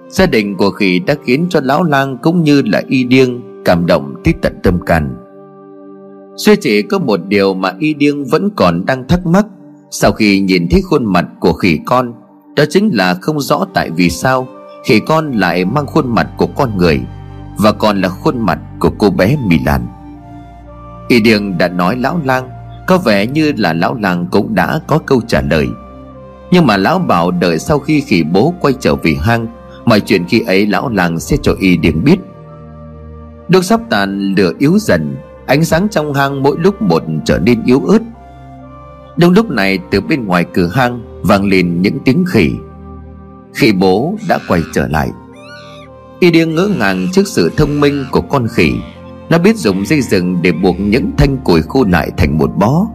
Gia đình của khỉ đã khiến cho lão lang Cũng như là y điêng Cảm động tới tận tâm can. Suy chỉ có một điều mà y điêng vẫn còn đang thắc mắc. Sau khi nhìn thấy khuôn mặt của khỉ con, Đó chính là không rõ tại vì sao Khỉ con lại mang khuôn mặt của con người và còn là khuôn mặt của cô bé Milan. Y Điền đã nói lão lang, Có vẻ như là lão lang cũng đã có câu trả lời. Nhưng mà lão bảo đợi sau khi khỉ bố quay trở về hang, Mọi chuyện khi ấy lão lang sẽ cho Y Điền biết. Đốt sắp tàn lửa yếu dần, Ánh sáng trong hang mỗi lúc một trở nên yếu ớt. Đúng lúc này từ bên ngoài cửa hang vang lên những tiếng khỉ. Khỉ bố đã quay trở lại. Y điên ngỡ ngàng trước sự thông minh của con khỉ. Nó biết dùng dây rừng để buộc những thanh củi khô lại thành một bó.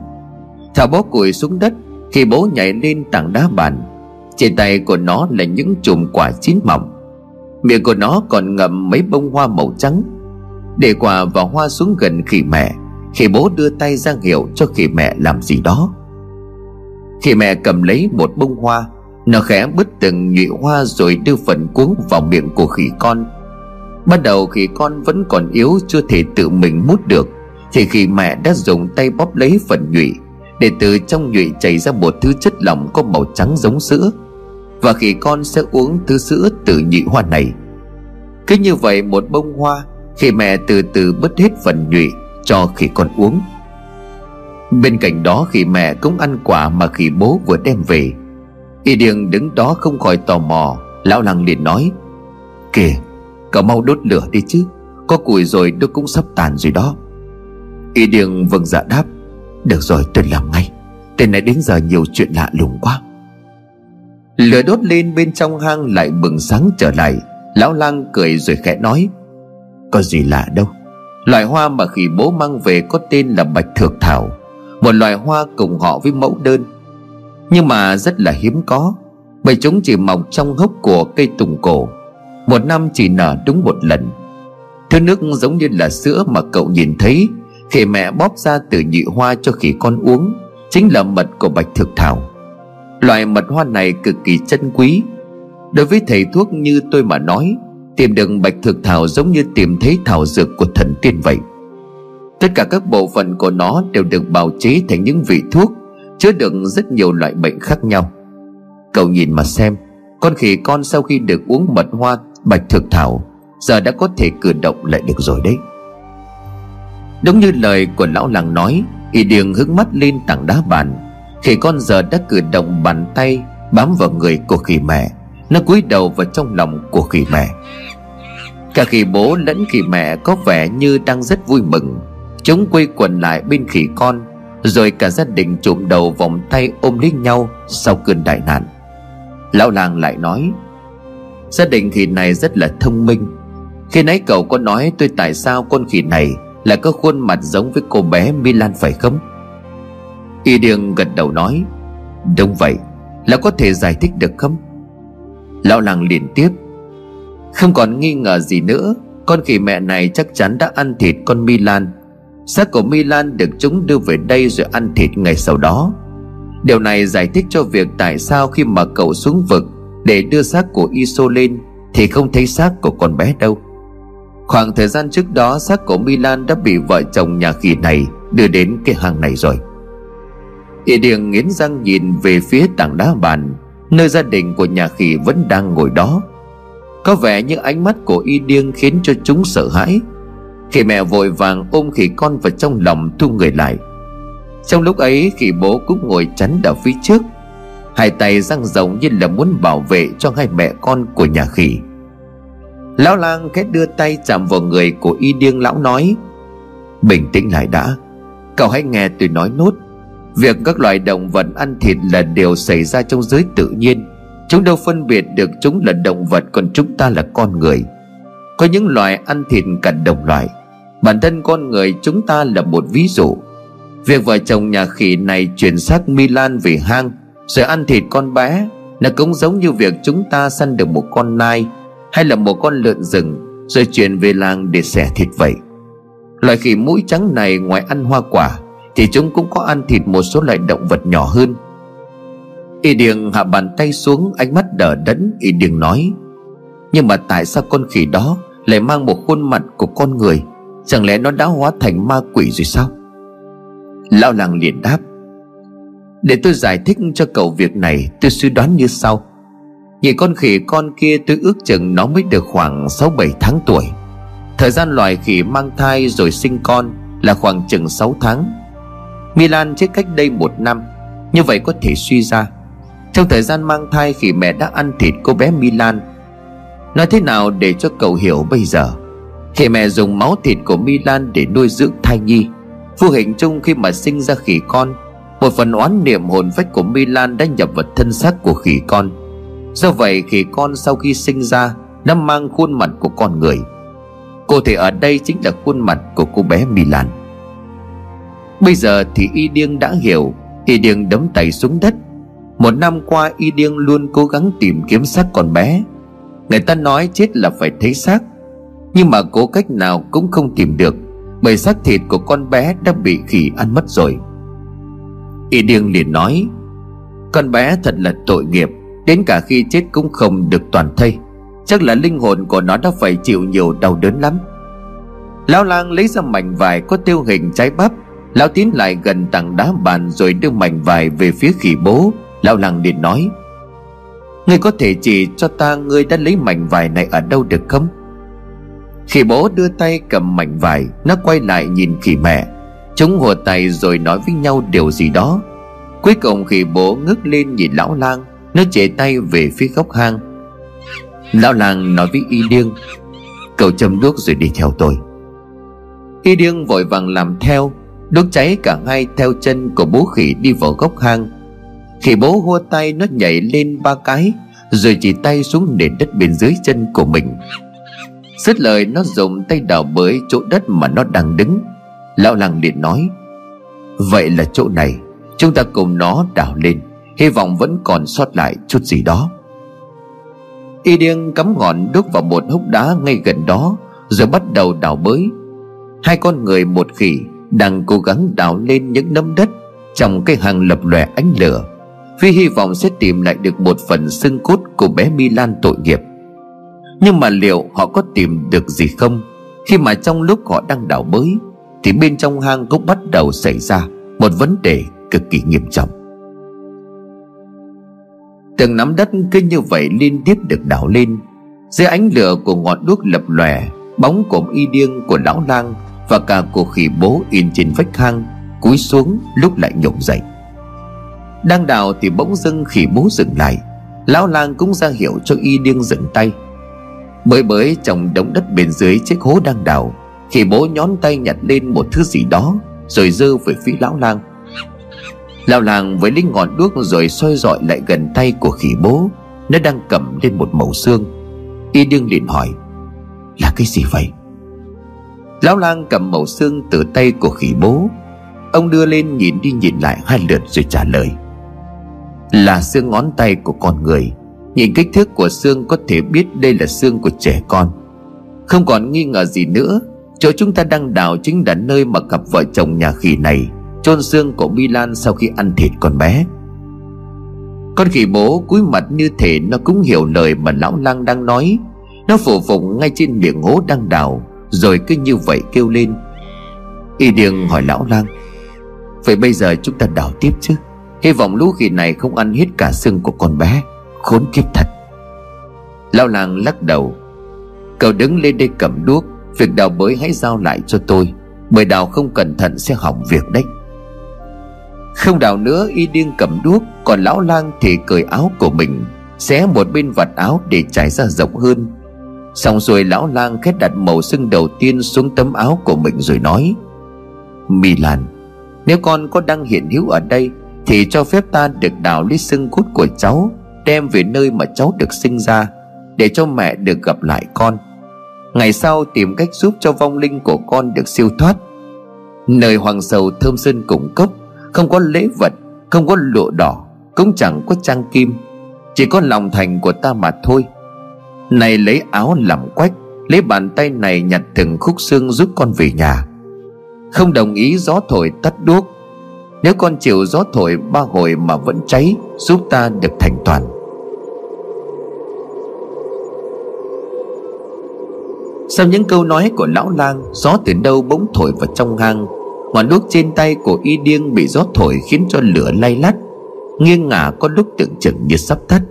Thả bó củi xuống đất Khi bố nhảy lên tảng đá bàn. Trên tay của nó là những chùm quả chín mỏng Miệng của nó còn ngậm mấy bông hoa màu trắng. Để quả và hoa xuống gần khỉ mẹ, Khỉ bố đưa tay ra hiệu cho khỉ mẹ làm gì đó khi mẹ cầm lấy một bông hoa, Nó khẽ bứt từng nhụy hoa rồi đưa phần cuống vào miệng của khỉ con. Ban đầu khỉ con vẫn còn yếu, chưa thể tự mình mút được, Thì khi mẹ đã dùng tay bóp lấy phần nhụy, Để từ trong nhụy chảy ra một thứ chất lỏng có màu trắng giống sữa, Và khỉ con sẽ uống thứ sữa từ nhụy hoa này. Cứ như vậy một bông hoa, khi mẹ từ từ bứt hết phần nhụy cho khỉ con uống. Bên cạnh đó khỉ mẹ cũng ăn quả mà khỉ bố vừa đem về. Y điền đứng đó không khỏi tò mò. Lão lăng liền nói, Kìa, cậu mau đốt lửa đi chứ, Có củi rồi đốt cũng sắp tàn rồi đó. Y điền vâng dạ đáp, Được rồi, tôi làm ngay. Tên này đến giờ nhiều chuyện lạ lùng quá. Lửa đốt lên bên trong hang lại bừng sáng trở lại. Lão lang cười rồi khẽ nói, Có gì lạ đâu. Loại hoa mà khỉ bố mang về có tên là bạch thược thảo. Một loài hoa cùng họ với mẫu đơn. Nhưng mà rất là hiếm có, Bởi chúng chỉ mọc trong hốc của cây tùng cổ. Một năm chỉ nở đúng một lần. Thứ nước giống như là sữa mà cậu nhìn thấy, Khi mẹ bóp ra từ nhị hoa cho khỉ con uống, Chính là mật của bạch thực thảo. Loại mật hoa này cực kỳ chân quý. Đối với thầy thuốc như tôi mà nói, Tìm được bạch thực thảo giống như tìm thấy thảo dược của thần tiên vậy. Tất cả các bộ phận của nó đều được bào chế thành những vị thuốc, Chứa đựng rất nhiều loại bệnh khác nhau. Cậu nhìn mà xem, Con khỉ con sau khi được uống mật hoa bạch thực thảo, Giờ đã có thể cử động lại được rồi đấy. Đúng như lời của lão làng nói, Y điền hướng mắt lên tảng đá bàn. Khỉ con giờ đã cử động bàn tay Bám vào người của khỉ mẹ. Nó cúi đầu vào trong lòng của khỉ mẹ. Cả khỉ bố lẫn khỉ mẹ có vẻ như đang rất vui mừng. Chúng quây quần lại bên khỉ con, Rồi cả gia đình trụm đầu vòng tay ôm lấy nhau Sau cơn đại nạn. Lão làng lại nói, Gia đình khỉ này rất là thông minh. Khi nãy cậu có nói tôi tại sao con khỉ này Là có khuôn mặt giống với cô bé Milan phải không? Y Điêng gật đầu nói, Đúng vậy Là có thể giải thích được không? Lão làng liền tiếp, Không còn nghi ngờ gì nữa, Con khỉ mẹ này chắc chắn đã ăn thịt con Milan Xác của Milan được chúng đưa về đây rồi ăn thịt ngày sau đó. Điều này giải thích cho việc tại sao khi mà cậu xuống vực Để đưa xác của Iso lên Thì không thấy xác của con bé đâu. Khoảng thời gian trước đó, xác của Milan đã bị vợ chồng nhà khỉ này đưa đến cái hang này rồi. Y Điền nghiến răng nhìn về phía tảng đá bàn, Nơi gia đình của nhà khỉ vẫn đang ngồi đó. Có vẻ như ánh mắt của Y Điêng khiến cho chúng sợ hãi. Khi mẹ vội vàng ôm khỉ con vào trong lòng thu người lại. Trong lúc ấy, khỉ bố cũng ngồi chắn ở phía trước. Hai tay răng rộng như là muốn bảo vệ cho hai mẹ con của nhà khỉ. Lão lang khét đưa tay chạm vào người của y điên lão nói, Bình tĩnh lại đã. Cậu hãy nghe tôi nói nốt. Việc các loài động vật ăn thịt là điều xảy ra trong giới tự nhiên. Chúng đâu phân biệt được chúng là động vật, còn chúng ta là con người. Có những loài ăn thịt cả đồng loại. Bản thân con người chúng ta là một ví dụ. Việc vợ chồng nhà khỉ này chuyển xác Milan về hang Rồi ăn thịt con bé, Nó cũng giống như việc chúng ta săn được một con nai Hay là một con lợn rừng, Rồi chuyển về làng để xẻ thịt vậy. Loài khỉ mũi trắng này ngoài ăn hoa quả thì chúng cũng có ăn thịt một số loại động vật nhỏ hơn. Y Điền hạ bàn tay xuống, Ánh mắt đờ đẫn, Y Điền nói, Nhưng mà tại sao con khỉ đó Lại mang một khuôn mặt của con người Chẳng lẽ nó đã hóa thành ma quỷ rồi sao? Lão làng liền đáp, Để tôi giải thích cho cậu việc này, Tôi suy đoán như sau. Nhìn con khỉ con kia tôi ước chừng nó mới được khoảng 6-7 tháng tuổi. Thời gian loài khỉ mang thai rồi sinh con Là khoảng chừng 6 tháng. Milan chết cách đây một năm, Như vậy có thể suy ra. Trong thời gian mang thai khỉ mẹ đã ăn thịt cô bé Milan. Nói thế nào để cho cậu hiểu bây giờ? Thì mẹ dùng máu thịt của Milan để nuôi dưỡng thai nhi Vô hình chung khi mà sinh ra khỉ con, Một phần oán niệm hồn phách của Milan đã nhập vào thân xác của khỉ con. Do vậy, khỉ con sau khi sinh ra Đã mang khuôn mặt của con người. Cô thể ở đây chính là khuôn mặt của cô bé Milan. Bây giờ thì Y Điêng đã hiểu. Y Điêng đấm tay xuống đất. Một năm qua, Y Điêng luôn cố gắng tìm kiếm xác con bé. Người ta nói chết là phải thấy xác. Nhưng mà cố cách nào cũng không tìm được, Bởi xác thịt của con bé đã bị khỉ ăn mất rồi. Y điên liền nói, Con bé thật là tội nghiệp, Đến cả khi chết cũng không được toàn thây. Chắc là linh hồn của nó đã phải chịu nhiều đau đớn lắm. Lão lang lấy ra mảnh vải có tiêu hình trái bắp. Lão tiến lại gần tảng đá bàn Rồi đưa mảnh vải về phía khỉ bố. Lão lang liền nói, Ngươi có thể chỉ cho ta Ngươi đã lấy mảnh vải này ở đâu được không? Khỉ bố đưa tay cầm mảnh vải, Nó quay lại nhìn khỉ mẹ. Chúng hùa tay rồi nói với nhau điều gì đó. Cuối cùng khỉ bố ngước lên nhìn lão lang, Nó chệ tay về phía góc hang. Lão lang nói với y điêng, Cậu châm đuốc rồi đi theo tôi. Y điêng vội vàng làm theo, Đốt cháy cả hai theo chân của bố khỉ đi vào góc hang. Khỉ bố hua tay, nó nhảy lên ba cái, Rồi chỉ tay xuống nền đất bên dưới chân của mình. Dứt lời, nó dùng tay đào bới chỗ đất mà nó đang đứng. Lão làng liền nói, Vậy là chỗ này, Chúng ta cùng nó đào lên, Hy vọng vẫn còn sót lại chút gì đó. Y điên cắm ngọn đúc vào một hốc đá ngay gần đó, Rồi bắt đầu đào bới. Hai con người một khỉ Đang cố gắng đào lên những nấm đất Trong cái hàng lập lòe ánh lửa. Vì hy vọng sẽ tìm lại được một phần xương cốt của bé Milan tội nghiệp. Nhưng mà liệu họ có tìm được gì không? Khi mà trong lúc họ đang đào bới, Thì bên trong hang cũng bắt đầu xảy ra Một vấn đề cực kỳ nghiêm trọng. Từng nắm đất cứ như vậy liên tiếp được đào lên. Dưới ánh lửa của ngọn đuốc lập lòe, Bóng của y điên của lão lang Và cả của khỉ bố in trên vách hang Cúi xuống lúc lại nhổm dậy. Đang đào thì bỗng dưng khỉ bố dừng lại. Lão lang cũng ra hiệu cho y điên dừng tay. Bới bới trong đống đất bên dưới chiếc hố đang đào Khỉ bố nhón tay nhặt lên một thứ gì đó, Rồi dơ về phía lão lang. Lão lang với linh ngọn đuốc rồi soi dọi lại gần tay của khỉ bố, Nó đang cầm lên một mẩu xương. Y đương liền hỏi, Là cái gì vậy? Lão lang cầm mẩu xương từ tay của khỉ bố. Ông đưa lên nhìn đi nhìn lại hai lượt rồi trả lời, Là xương ngón tay của con người. Nhìn kích thước của xương có thể biết đây là xương của trẻ con. Không còn nghi ngờ gì nữa, Chỗ chúng ta đang đào chính là nơi mà cặp vợ chồng nhà khỉ này chôn xương của Milan sau khi ăn thịt con bé. Con khỉ bố cúi mặt như thể nó cũng hiểu lời mà lão lang đang nói. Nó phủ phục ngay trên miệng hố đang đào, Rồi cứ như vậy kêu lên. Y điền hỏi lão lang, Vậy bây giờ chúng ta đào tiếp chứ? Hy vọng lũ khỉ này không ăn hết cả xương của con bé. Khốn kiếp thật. Lão lang lắc đầu. Cậu đứng lên đây cầm đuốc, Việc đào bới hãy giao lại cho tôi Bởi đào không cẩn thận sẽ hỏng việc đấy. Không đào nữa, y điên cầm đuốc, Còn lão lang thì cởi áo của mình, Xé một bên vạt áo để trải ra rộng hơn. Xong rồi lão lang khét đặt màu sưng đầu tiên xuống tấm áo của mình rồi nói Milan Nếu con có đang hiện hữu ở đây Thì cho phép ta được đào lấy xương cốt của cháu Đem về nơi mà cháu được sinh ra, Để cho mẹ được gặp lại con. Ngày sau tìm cách giúp cho vong linh của con được siêu thoát. Nơi hoàng sầu thơm sơn cùng cốc, không có lễ vật, Không có lụa đỏ, Cũng chẳng có trang kim. Chỉ có lòng thành của ta mà thôi. Này lấy áo làm quách, Lấy bàn tay này nhặt từng khúc xương giúp con về nhà. Không đồng ý gió thổi tắt đuốc nếu con chịu gió thổi ba hồi mà vẫn cháy, Giúp ta được thành toàn. Sau những câu nói của lão lang, Gió từ đâu bỗng thổi vào trong hang ngọn đuốc trên tay của y điêng bị gió thổi khiến cho lửa lay lắt. Nghiêng ngả có lúc tưởng chừng như sắp tắt.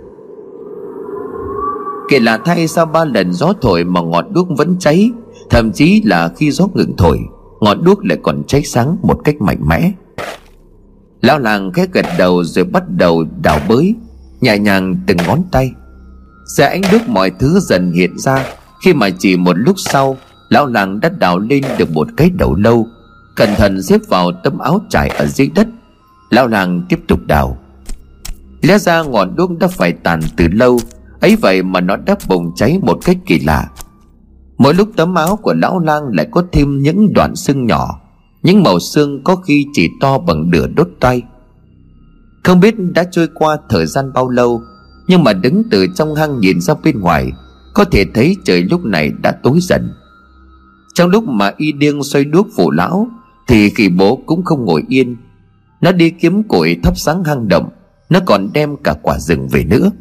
Kể là thay sau ba lần gió thổi mà ngọn đuốc vẫn cháy, thậm chí là khi gió ngừng thổi, ngọn đuốc lại còn cháy sáng một cách mạnh mẽ lão làng khẽ gật đầu rồi bắt đầu đào bới, nhẹ nhàng từng ngón tay. Xe ánh đuốc mọi thứ dần hiện ra, khi mà chỉ một lúc sau, lão làng đã đào lên được một cái đầu lâu, cẩn thận xếp vào tấm áo trải ở dưới đất. Lão làng tiếp tục đào. Lẽ ra ngọn đuốc đã phải tàn từ lâu, ấy vậy mà nó đã bùng cháy một cách kỳ lạ. Mỗi lúc tấm áo của lão lang lại có thêm những đoạn xương nhỏ những màu xương có khi chỉ to bằng nửa đốt tay. Không biết đã trôi qua thời gian bao lâu, nhưng mà đứng từ trong hang nhìn ra bên ngoài, có thể thấy trời lúc này đã tối dần. Trong lúc mà y điên xoay đuốc phụ lão, thì khỉ bố cũng không ngồi yên. Nó đi kiếm củi thắp sáng hang động, nó còn đem cả quả rừng về nữa.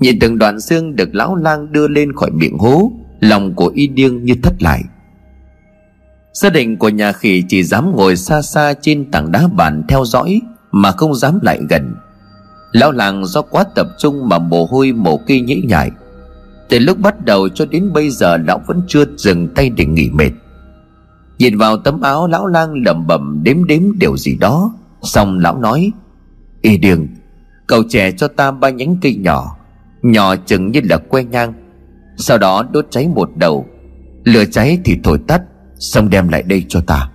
Nhìn từng đoạn xương được lão lang đưa lên khỏi miệng hố, lòng của y điên như thất lại gia đình của nhà khỉ chỉ dám ngồi xa xa trên tảng đá bàn theo dõi mà không dám lại gần. Lão làng do quá tập trung mà mồ hôi mồ cây nhĩ nhại. Từ lúc bắt đầu cho đến bây giờ, lão vẫn chưa dừng tay để nghỉ mệt. Nhìn vào tấm áo lão lang lẩm bẩm đếm đếm điều gì đó, xong lão nói y điền cậu trẻ cho ta ba nhánh cây nhỏ nhỏ chừng như là que nhang, sau đó đốt cháy một đầu. Lửa cháy thì thổi tắt xong đem lại đây cho ta.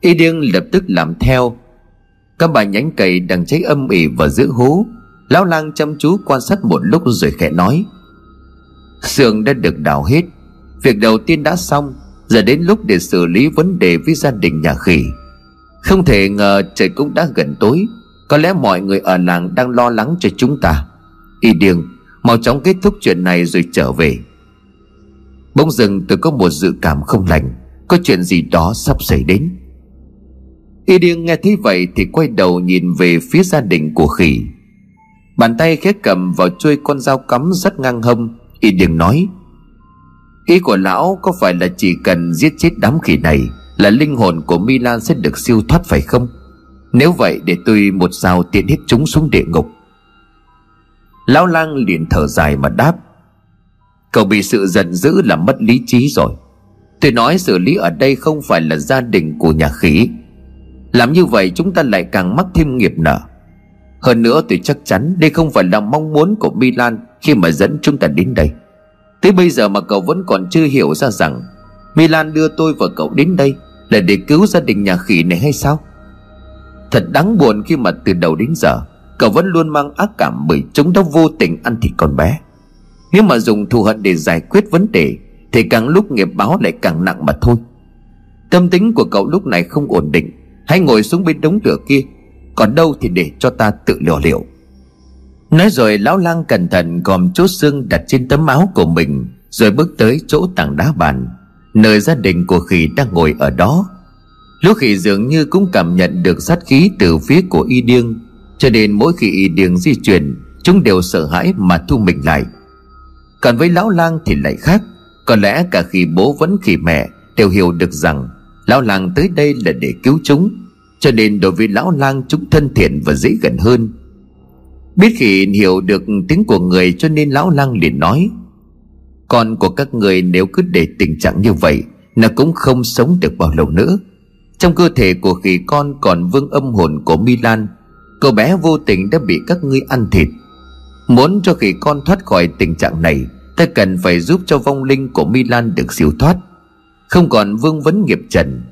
Y điên lập tức làm theo. Các bà nhánh cây đang cháy âm ỉ và giữ hú lão lang chăm chú quan sát một lúc rồi khẽ nói sườn đã được đào hết. Việc đầu tiên đã xong, giờ đến lúc để xử lý vấn đề với gia đình nhà khỉ. Không thể ngờ trời cũng đã gần tối. Có lẽ mọi người ở làng đang lo lắng cho chúng ta. Y điên mau chóng kết thúc chuyện này rồi trở về bỗng dừng, tôi có một dự cảm không lành. Có chuyện gì đó sắp xảy đến. Y điên nghe thấy vậy thì quay đầu nhìn về phía gia đình của khỉ. Bàn tay khẽ cầm vào chuôi con dao cắm rất ngang hông. Y điên nói ý của lão có phải là chỉ cần giết chết đám khỉ này là linh hồn của milan sẽ được siêu thoát phải không? Nếu vậy để tôi một sao tiện hết chúng xuống địa ngục. Lão lang liền thở dài mà đáp cậu bị sự giận dữ làm mất lý trí rồi. Tôi nói xử lý ở đây không phải là gia đình của nhà khỉ. Làm như vậy chúng ta lại càng mắc thêm nghiệp nợ. Hơn nữa tôi chắc chắn đây không phải là mong muốn của milan khi mà dẫn chúng ta đến đây. Tới bây giờ mà cậu vẫn còn chưa hiểu ra rằng milan đưa tôi và cậu đến đây là để cứu gia đình nhà khỉ này hay sao? Thật đáng buồn khi mà từ đầu đến giờ, cậu vẫn luôn mang ác cảm bởi chúng đã vô tình ăn thịt con bé nếu mà dùng thù hận để giải quyết vấn đề, thì càng lúc nghiệp báo lại càng nặng mà thôi. Tâm tính của cậu lúc này không ổn định, hãy ngồi xuống bên đống lửa kia, còn đâu thì để cho ta tự liều liệu nói rồi, lão lang cẩn thận gom chốt xương đặt trên tấm áo của mình, rồi bước tới chỗ tảng đá bàn, nơi gia đình của khỉ đang ngồi ở đó. Lúc khỉ dường như cũng cảm nhận được sát khí từ phía của y điêng, cho nên mỗi khi y điêng di chuyển, chúng đều sợ hãi mà thu mình lại còn với lão lang thì lại khác. Có lẽ cả khi bố vẫn khi mẹ, đều hiểu được rằng lão lang tới đây là để cứu chúng. Cho nên đối với lão lang, chúng thân thiện và dễ gần hơn. Biết khi hiểu được tiếng của người, cho nên lão lang liền nói, con của các người nếu cứ để tình trạng như vậy, nó cũng không sống được bao lâu nữa. Trong cơ thể của khỉ con còn vương âm hồn của milan cậu bé vô tình đã bị các ngươi ăn thịt muốn cho khỉ con thoát khỏi tình trạng này, ta cần phải giúp cho vong linh của milan được siêu thoát. Không còn vương vấn nghiệp trần,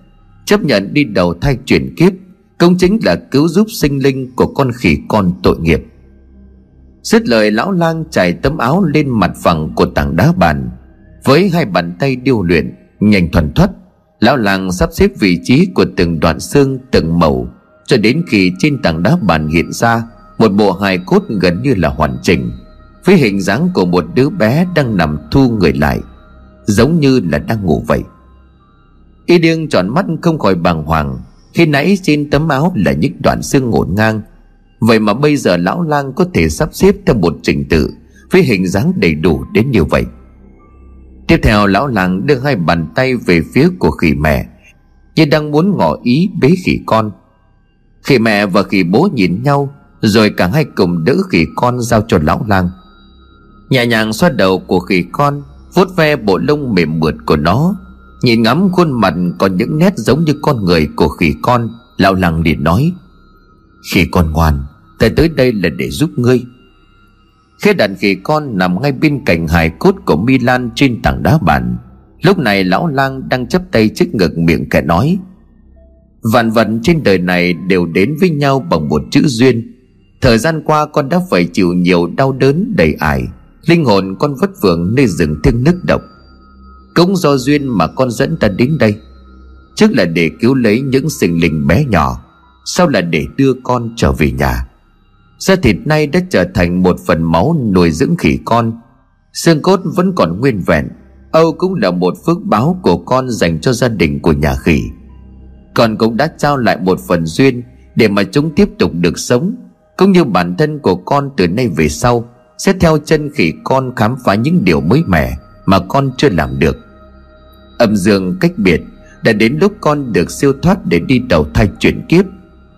chấp nhận đi đầu thai chuyển kiếp, công chính là cứu giúp sinh linh của con khỉ con tội nghiệp. Dứt lời, lão lang trải tấm áo lên mặt phẳng của tảng đá bàn, với hai bàn tay điêu luyện, nhanh thuần thoát. Lão lang sắp xếp vị trí của từng đoạn xương, từng màu, cho đến khi trên tảng đá bàn hiện ra một bộ hài cốt gần như là hoàn chỉnh. Với hình dáng của một đứa bé đang nằm thu người lại, giống như là đang ngủ vậy. Y điêng tròn mắt không khỏi bàng hoàng. Khi nãy trên tấm áo là những đoạn xương ngổn ngang. Vậy mà bây giờ lão lang có thể sắp xếp theo một trình tự, với hình dáng đầy đủ đến như vậy. Tiếp theo, lão lang đưa hai bàn tay về phía của khỉ mẹ, như đang muốn ngỏ ý bế khỉ con. Khỉ mẹ và khỉ bố nhìn nhau rồi cả hai cùng đỡ khỉ con giao cho lão lang. Nhẹ nhàng xoa đầu của khỉ con, vuốt ve bộ lông mềm mượt của nó, nhìn ngắm khuôn mặt còn những nét giống như con người của khỉ con, lão lăng liền nói, khỉ con ngoan, ta tới đây là để giúp ngươi. Khi đàn khỉ con nằm ngay bên cạnh hài cốt của milan trên tảng đá bản lúc này lão lang đang chấp tay trước ngực miệng kẻ nói, vạn vật trên đời này đều đến với nhau bằng một chữ duyên thời gian qua con đã phải chịu nhiều đau đớn đầy ải. Linh hồn con vất vưởng nơi rừng thiêng nước độc. Cũng do duyên mà con dẫn ta đến đây. Trước là để cứu lấy những sinh linh bé nhỏ, sau là để đưa con trở về nhà. Da thịt nay đã trở thành một phần máu nuôi dưỡng khỉ con. Xương cốt vẫn còn nguyên vẹn. Âu cũng là một phước báo của con dành cho gia đình của nhà khỉ. Con cũng đã trao lại một phần duyên để mà chúng tiếp tục được sống cũng như bản thân của con từ nay về sau, sẽ theo chân khỉ con khám phá những điều mới mẻ mà con chưa làm được. Âm dương cách biệt, đã đến lúc con được siêu thoát để đi đầu thai chuyển kiếp,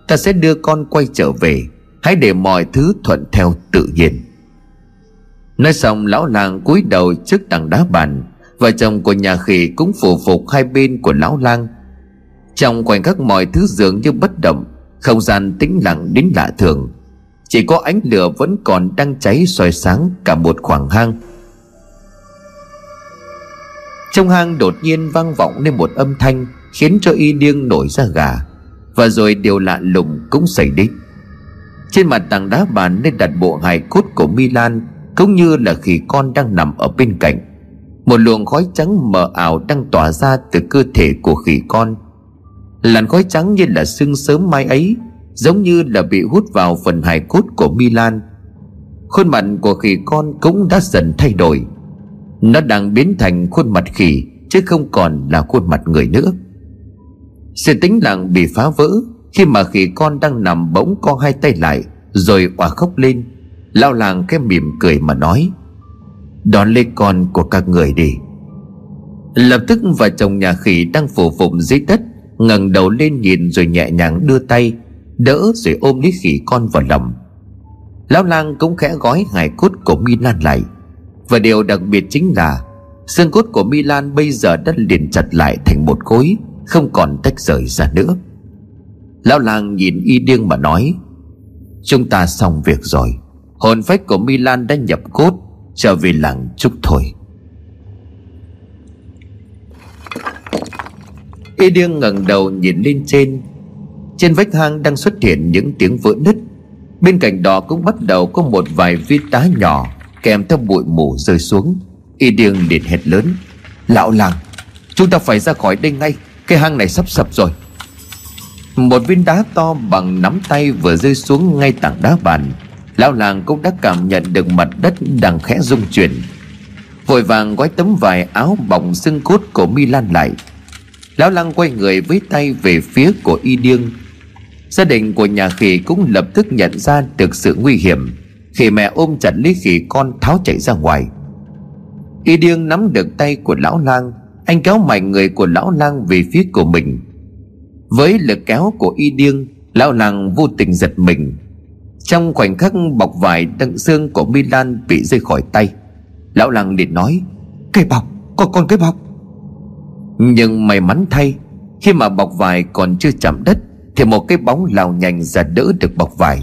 ta sẽ đưa con quay trở về, hãy để mọi thứ thuận theo tự nhiên. Nói xong, lão làng cúi đầu trước tảng đá bàn, vợ chồng của nhà khỉ cũng phủ phục hai bên của lão lang. Trong khoảnh khắc mọi thứ dường như bất động, không gian tĩnh lặng đến lạ thường chỉ có ánh lửa vẫn còn đang cháy soi sáng cả một khoảng hang. Trong hang đột nhiên vang vọng lên một âm thanh khiến cho y điêng nổi ra gà, và rồi điều lạ lùng cũng xảy đến. Trên mặt tảng đá bàn nên đặt bộ hài cốt của milan cũng như là khi con đang nằm ở bên cạnh. Một luồng khói trắng mờ ảo đang tỏa ra từ cơ thể của khỉ con. Làn khói trắng như là sương sớm mai ấy giống như là bị hút vào phần hài cốt của milan. Khuôn mặt của khỉ con cũng đã dần thay đổi. Nó đang biến thành khuôn mặt khỉ, chứ không còn là khuôn mặt người nữa. Sự tĩnh lặng bị phá vỡ khi mà khỉ con đang nằm bỗng co hai tay lại, rồi òa khóc lên, lao làng cái mỉm cười mà nói, đón lấy con của các người đi. Lập tức vợ chồng nhà khỉ đang phủ phụng dưới đất, ngẩng đầu lên nhìn rồi nhẹ nhàng đưa tay đỡ rồi ôm lấy khỉ con vào lòng. Lão lang cũng khẽ gói hài cốt của milan lại. Và điều đặc biệt chính là, xương cốt của milan bây giờ đã liền chặt lại thành một khối, không còn tách rời ra nữa. Lão lang nhìn y điêng mà nói, chúng ta xong việc rồi. Hồn phách của milan đã nhập cốt, trở về làng chúc thôi. Y điêng ngẩng đầu nhìn lên trên trên vách hang đang xuất hiện những tiếng vỡ nứt. Bên cạnh đó cũng bắt đầu có một vài viên đá nhỏ kèm theo bụi mù rơi xuống. Y điêng liền hét lớn, lão làng, chúng ta phải ra khỏi đây ngay, cái hang này sắp sập rồi. Một viên đá to bằng nắm tay vừa rơi xuống ngay tảng đá bàn. Lão làng cũng đã cảm nhận được mặt đất đang khẽ rung chuyển. Vội vàng gói tấm vải áo bọc xương cốt của milan lại. Lão lăng quay người với tay về phía của y điêng gia đình của nhà khỉ cũng lập tức nhận ra được sự nguy hiểm. Khi mẹ ôm chặt lấy khỉ con tháo chạy ra ngoài. Y điêng nắm được tay của lão lang, anh kéo mạnh người của lão lang về phía của mình. Với lực kéo của y điêng, lão lang vô tình giật mình. Trong khoảnh khắc bọc vải đựng xương của milan bị rơi khỏi tay, lão lang liền nói, cái bọc có con cái bọc. Nhưng may mắn thay, khi mà bọc vải còn chưa chạm đất thì một cái bóng lao nhanh ra đỡ được bọc vải.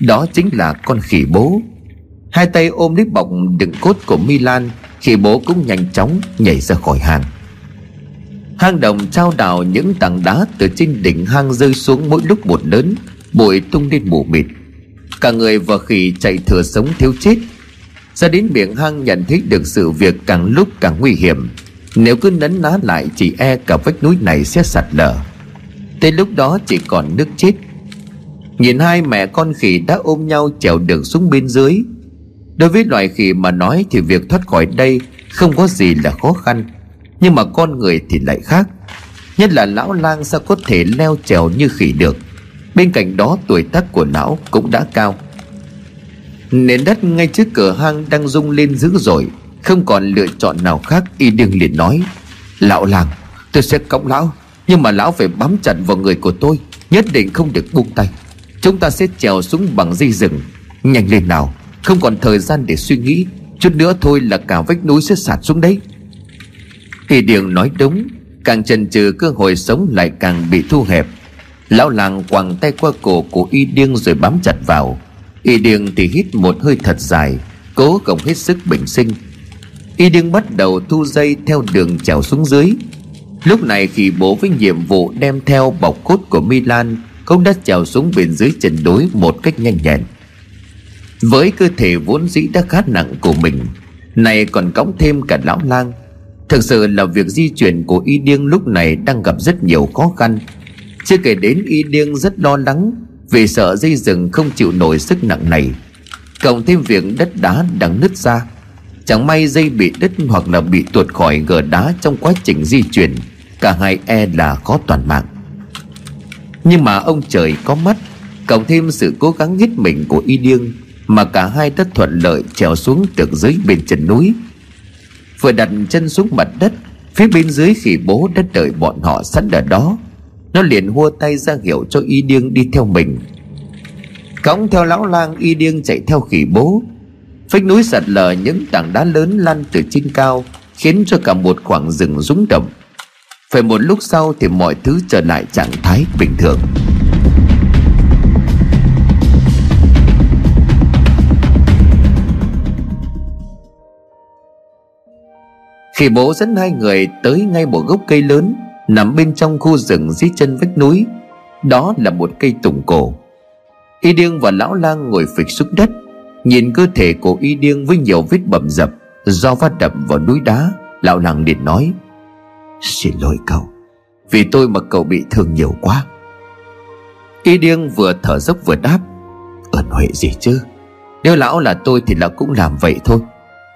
Đó chính là con khỉ bố. Hai tay ôm lấy bọc đựng cốt của milan, khỉ bố cũng nhanh chóng nhảy ra khỏi hang. Hang đồng trao đảo những tảng đá từ trên đỉnh hang rơi xuống mỗi lúc một lớn, bụi tung lên mù mịt. Cả người và khỉ chạy thừa sống thiếu chết. Ra đến miệng hang nhận thấy được sự việc càng lúc càng nguy hiểm. Nếu cứ nấn ná lại, chỉ e cả vách núi này sẽ sạt lở. Tới lúc đó chỉ còn nước chết. Nhìn hai mẹ con khỉ đã ôm nhau trèo đường xuống bên dưới. Đối với loài khỉ mà nói thì việc thoát khỏi đây không có gì là khó khăn, Nhưng mà con người thì lại khác. Nhất là lão lang sao có thể leo trèo như khỉ được. Bên cạnh đó, tuổi tác của lão cũng đã cao. Nền đất ngay trước cửa hang đang rung lên dữ dội, Không còn lựa chọn nào khác, Y đương liền nói, Lão làng tôi sẽ cõng lão. Nhưng mà lão phải bám chặt vào người của tôi, Nhất định không được buông tay. Chúng ta sẽ trèo xuống bằng dây rừng. Nhanh lên nào, Không còn thời gian để suy nghĩ. Chút nữa thôi là cả vách núi sẽ sạt xuống đấy. Y điền nói đúng, Càng chần chừ cơ hội sống lại càng bị thu hẹp. Lão làng quàng tay qua cổ của y điêng rồi bám chặt vào. Y điêng thì hít một hơi thật dài, Cố gồng hết sức bình sinh. Y điêng bắt đầu thu dây theo đường trèo xuống dưới. Lúc này khi bố với nhiệm vụ đem theo bọc cốt của Milan, Cũng đã trèo xuống bên dưới chân đối một cách nhanh nhẹn. Với cơ thể vốn dĩ đã khá nặng của mình Này còn cõng thêm cả lão lang. Thực sự là việc di chuyển của Y Điêng lúc này đang gặp rất nhiều khó khăn. Chưa kể đến Y Điêng rất lo lắng Vì sợ dây rừng không chịu nổi sức nặng này, Cộng thêm việc đất đá đang nứt ra. Chẳng may dây bị đứt hoặc là bị tuột khỏi gờ đá trong quá trình di chuyển, Cả hai e là khó toàn mạng. Nhưng mà ông trời có mắt, Cộng thêm sự cố gắng hết mình của y điêng, Mà cả hai đã thuận lợi trèo xuống được dưới bên chân núi. Vừa đặt chân xuống mặt đất, Phía bên dưới khỉ bố đã đợi bọn họ sẵn ở đó. Nó liền hua tay ra hiệu cho y điêng đi theo mình. Cõng theo lão lang, y điêng chạy theo khỉ bố. Phách núi sạt lở những tảng đá lớn lăn từ trên cao, Khiến cho cả một khoảng rừng rúng động. Phải một lúc sau thì mọi thứ trở lại trạng thái bình thường. Khi bố dẫn hai người tới ngay một gốc cây lớn, Nằm bên trong khu rừng dưới chân vách núi. Đó là một cây tùng cổ. Y điêng và lão lang ngồi phịch xuống đất. Nhìn cơ thể của y điêng với nhiều vết bầm dập, Do va đập vào núi đá, Lão lang liền nói, Xin lỗi cậu, Vì tôi mà cậu bị thương nhiều quá. Y điêng vừa thở dốc vừa đáp, Ơn huệ gì chứ? Nếu lão là tôi thì lão cũng làm vậy thôi.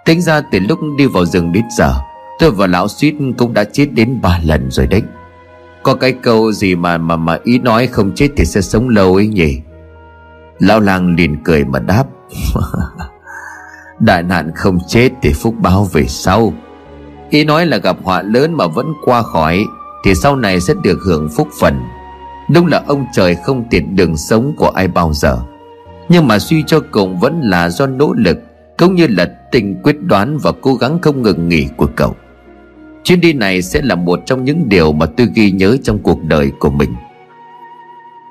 Tính ra từ lúc đi vào rừng đến giờ, Tôi và lão suýt cũng đã chết đến ba lần rồi đấy. Có cái câu gì mà mà mà ý nói không chết thì sẽ sống lâu ấy nhỉ? Lão lang liền cười mà đáp Đại nạn không chết thì phúc báo về sau. Ý nói là gặp họa lớn mà vẫn qua khỏi, Thì sau này sẽ được hưởng phúc phần. Đúng là ông trời không tiện đường sống của ai bao giờ. Nhưng mà suy cho cùng vẫn là do nỗ lực, Cũng như là tình quyết đoán và cố gắng không ngừng nghỉ của cậu. Chuyến đi này sẽ là một trong những điều mà tôi ghi nhớ trong cuộc đời của mình.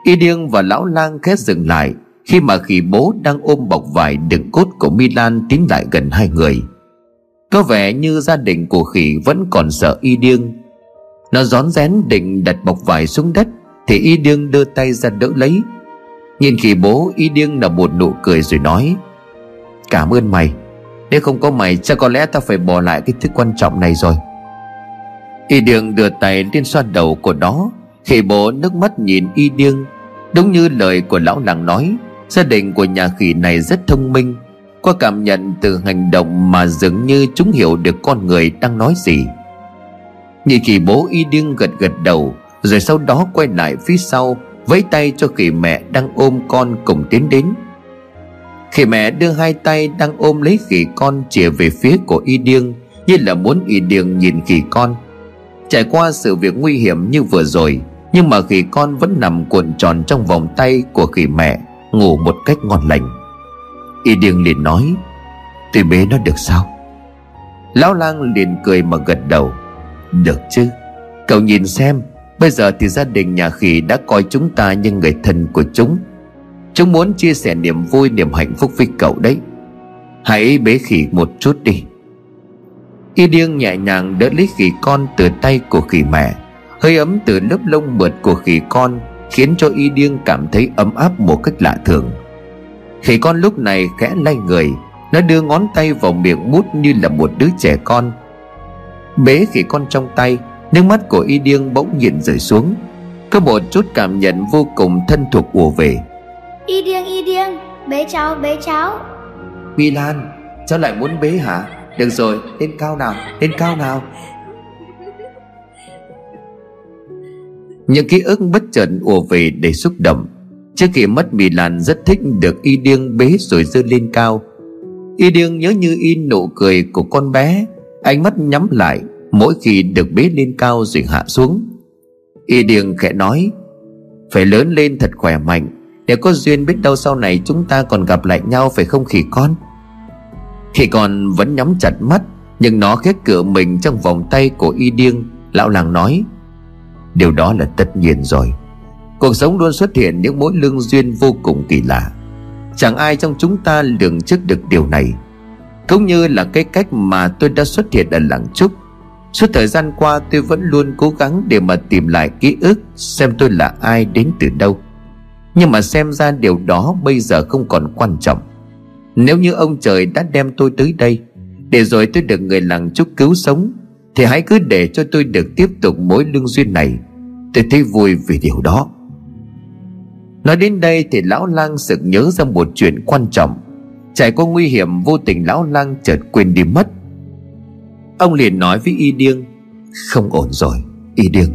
Y điêng và lão lang khét dừng lại. Khi mà khỉ bố đang ôm bọc vải đựng cốt của Milan tiến lại gần hai người, Có vẻ như gia đình của khỉ vẫn còn sợ y điêng Nó rón rén định đặt bọc vải xuống đất, Thì y điêng đưa tay ra đỡ lấy. Nhìn khỉ bố, y điêng là một nụ cười rồi nói, Cảm ơn mày. Nếu không có mày, chắc có lẽ tao phải bỏ lại cái thứ quan trọng này rồi. Y điêng đưa tay lên xoa đầu của nó. Khỉ bố nước mắt nhìn y điêng Đúng như lời của lão làng nói. Gia đình của nhà khỉ này rất thông minh. Qua cảm nhận từ hành động mà dường như chúng hiểu được con người đang nói gì. Nhị khỉ bố y điêng gật gật đầu, Rồi sau đó quay lại phía sau, Vẫy tay cho khỉ mẹ đang ôm con cùng tiến đến. Khỉ mẹ đưa hai tay đang ôm lấy khỉ con chìa về phía của y điêng Như là muốn y điêng nhìn khỉ con. Trải qua sự việc nguy hiểm như vừa rồi, Nhưng mà khỉ con vẫn nằm cuộn tròn trong vòng tay của khỉ mẹ. Ngủ một cách ngon lành. Y điêng liền nói Tôi bế nó được sao? Lão lang liền cười mà gật đầu, Được chứ. Cậu nhìn xem, Bây giờ thì gia đình nhà khỉ đã coi chúng ta như người thân của chúng. Chúng muốn chia sẻ niềm vui, niềm hạnh phúc với cậu đấy. Hãy bế khỉ một chút đi. Y điêng nhẹ nhàng đỡ lấy khỉ con từ tay của khỉ mẹ, Hơi ấm từ lớp lông mượt của khỉ con Khiến cho y điêng cảm thấy ấm áp một cách lạ thường. Khỉ con lúc này khẽ lay người Nó đưa ngón tay vào miệng mút như là một đứa trẻ con. Bế khỉ con trong tay Nước mắt của y điêng bỗng nhiên rơi xuống. Có một chút cảm nhận vô cùng thân thuộc ùa về. Y điêng y điêng Bế cháu bế cháu. Milan Cháu lại muốn bế hả? Được rồi lên cao nào lên cao nào những ký ức bất chợt ùa về để xúc động. Trước khi mất mì làn rất thích được y điêng bế rồi dơ lên cao. Y điêng nhớ như in nụ cười của con bé. Ánh mắt nhắm lại, mỗi khi được bế lên cao rồi hạ xuống. Y điêng khẽ nói, phải lớn lên thật khỏe mạnh. Nếu có duyên biết đâu sau này chúng ta còn gặp lại nhau, phải không khỉ con? Khi còn vẫn nhắm chặt mắt, Nhưng nó khép cửa mình trong vòng tay của y điêng, Lão làng nói Điều đó là tất nhiên rồi. Cuộc sống luôn xuất hiện những mối lương duyên vô cùng kỳ lạ. Chẳng ai trong chúng ta lường trước được điều này. Cũng như là cái cách mà tôi đã xuất hiện ở làng Trúc. Suốt thời gian qua tôi vẫn luôn cố gắng để mà tìm lại ký ức Xem tôi là ai đến từ đâu. Nhưng mà xem ra điều đó bây giờ không còn quan trọng. Nếu như ông trời đã đem tôi tới đây, Để rồi tôi được người làng chúc cứu sống thì hãy cứ để cho tôi được tiếp tục mối lương duyên này. Tôi thấy vui vì điều đó. Nói đến đây thì lão lang sực nhớ ra một chuyện quan trọng. Trải qua nguy hiểm vô tình lão lang chợt quên đi mất. Ông liền nói với y điêng, Không ổn rồi, Y điêng.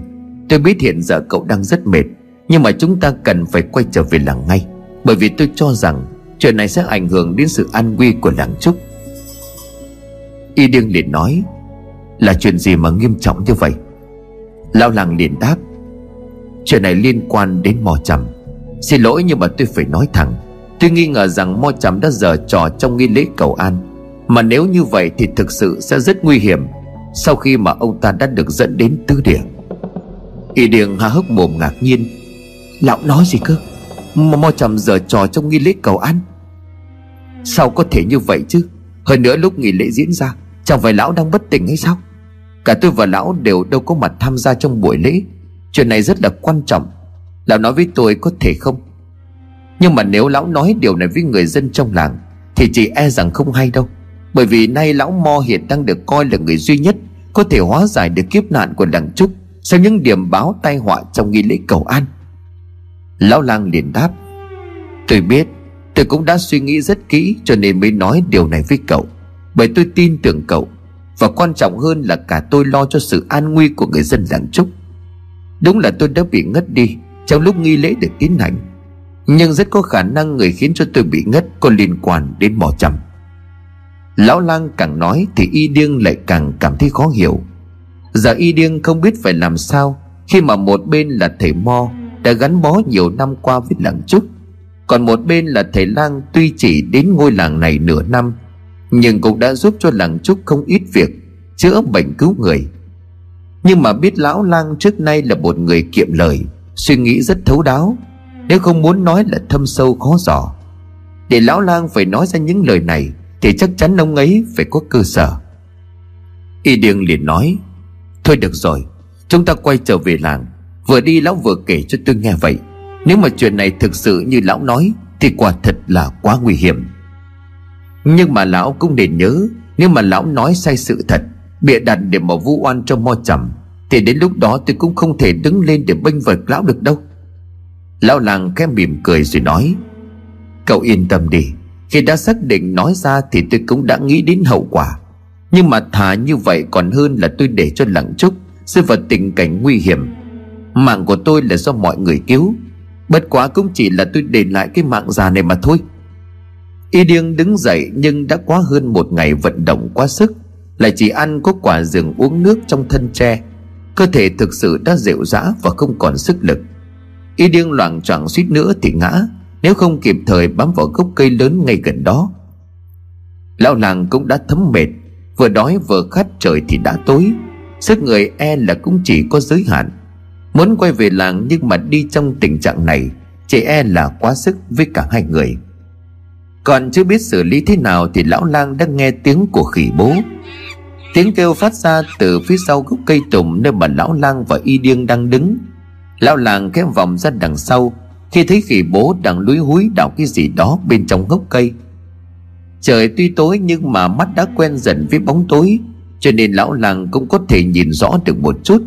Tôi biết hiện giờ cậu đang rất mệt, Nhưng mà chúng ta cần phải quay trở về làng ngay, Bởi vì tôi cho rằng Chuyện này sẽ ảnh hưởng đến sự an nguy của làng Trúc. Y điêng liền nói là chuyện gì mà nghiêm trọng như vậy? Lao làng liền đáp, Chuyện này liên quan đến mò chầm Xin lỗi nhưng mà tôi phải nói thẳng. Tôi nghi ngờ rằng mò Chầm đã dở trò trong nghi lễ cầu an. Mà nếu như vậy thì thực sự sẽ rất nguy hiểm Sau khi mà ông ta đã được dẫn đến tứ địa. Y Điền há hốc mồm ngạc nhiên, Lão nói gì cơ? Mà mò Chầm dở trò trong nghi lễ cầu an? Sao có thể như vậy chứ? Hơn nữa lúc nghi lễ diễn ra, Chẳng phải lão đang bất tỉnh hay sao? Cả tôi và lão đều đâu có mặt tham gia trong buổi lễ. Chuyện này rất là quan trọng. Lão nói với tôi có thể không? Nhưng mà nếu lão nói điều này với người dân trong làng, Thì chỉ e rằng không hay đâu. Bởi vì nay lão Mo hiện đang được coi là người duy nhất Có thể hóa giải được kiếp nạn của làng Trúc Sau những điểm báo tai họa trong nghi lễ cầu an. Lão lang liền đáp, Tôi biết, Tôi cũng đã suy nghĩ rất kỹ Cho nên mới nói điều này với cậu. Bởi tôi tin tưởng cậu. Và quan trọng hơn là cả tôi lo cho sự an nguy của người dân làng Trúc. Đúng là tôi đã bị ngất đi Trong lúc nghi lễ được tiến hành. Nhưng rất có khả năng người khiến cho tôi bị ngất Có liên quan đến mỏ chầm Lão lang càng nói Thì y điêng lại càng cảm thấy khó hiểu. Giờ y điêng không biết phải làm sao Khi mà một bên là thầy Mo Đã gắn bó nhiều năm qua với làng Trúc, Còn một bên là thầy lang Tuy chỉ đến ngôi làng này nửa năm nhưng cũng đã giúp cho làng Trúc không ít việc Chữa bệnh cứu người. Nhưng mà biết lão lang trước nay là một người kiệm lời, Suy nghĩ rất thấu đáo, nếu không muốn nói là thâm sâu khó dò. Để lão lang phải nói ra những lời này, Thì chắc chắn ông ấy phải có cơ sở. Y Điêng liền nói, Thôi được rồi, Chúng ta quay trở về làng. Vừa đi lão vừa kể cho tôi nghe vậy. Nếu mà chuyện này thực sự như lão nói, Thì quả thật là quá nguy hiểm. Nhưng mà lão cũng nên nhớ, Nếu mà lão nói sai sự thật, Bịa đặt để mà vu oan cho mo chầm Thì đến lúc đó tôi cũng không thể đứng lên để bênh vực lão được đâu. Lão làng khẽ mỉm cười rồi nói, Cậu yên tâm đi, Khi đã xác định nói ra thì tôi cũng đã nghĩ đến hậu quả. Nhưng mà thà như vậy còn hơn là tôi để cho lặng trúc Rơi vào tình cảnh nguy hiểm. Mạng của tôi là do mọi người cứu. Bất quá cũng chỉ là tôi để lại cái mạng già này mà thôi. Y điêng đứng dậy nhưng đã quá hơn một ngày vận động quá sức. Lại chỉ ăn có quả rừng uống nước trong thân tre. Cơ thể thực sự đã rệu rã và không còn sức lực. Y điên loạn choạng suýt nữa thì ngã, Nếu không kịp thời bám vào gốc cây lớn ngay gần đó. Lão làng cũng đã thấm mệt, Vừa đói vừa khát trời thì đã tối. Sức người e là cũng chỉ có giới hạn. Muốn quay về làng nhưng mà đi trong tình trạng này, Chỉ e là quá sức với cả hai người. Còn chưa biết xử lý thế nào Thì lão lang đã nghe tiếng của khỉ bố. Tiếng kêu phát ra từ phía sau gốc cây tùng Nơi mà lão lang và y điên đang đứng. Lão làng kéo vòng ra đằng sau, Khi thấy khỉ bố đang lúi húi đào cái gì đó bên trong gốc cây. Trời tuy tối nhưng mà mắt đã quen dần với bóng tối, Cho nên lão làng cũng có thể nhìn rõ được một chút.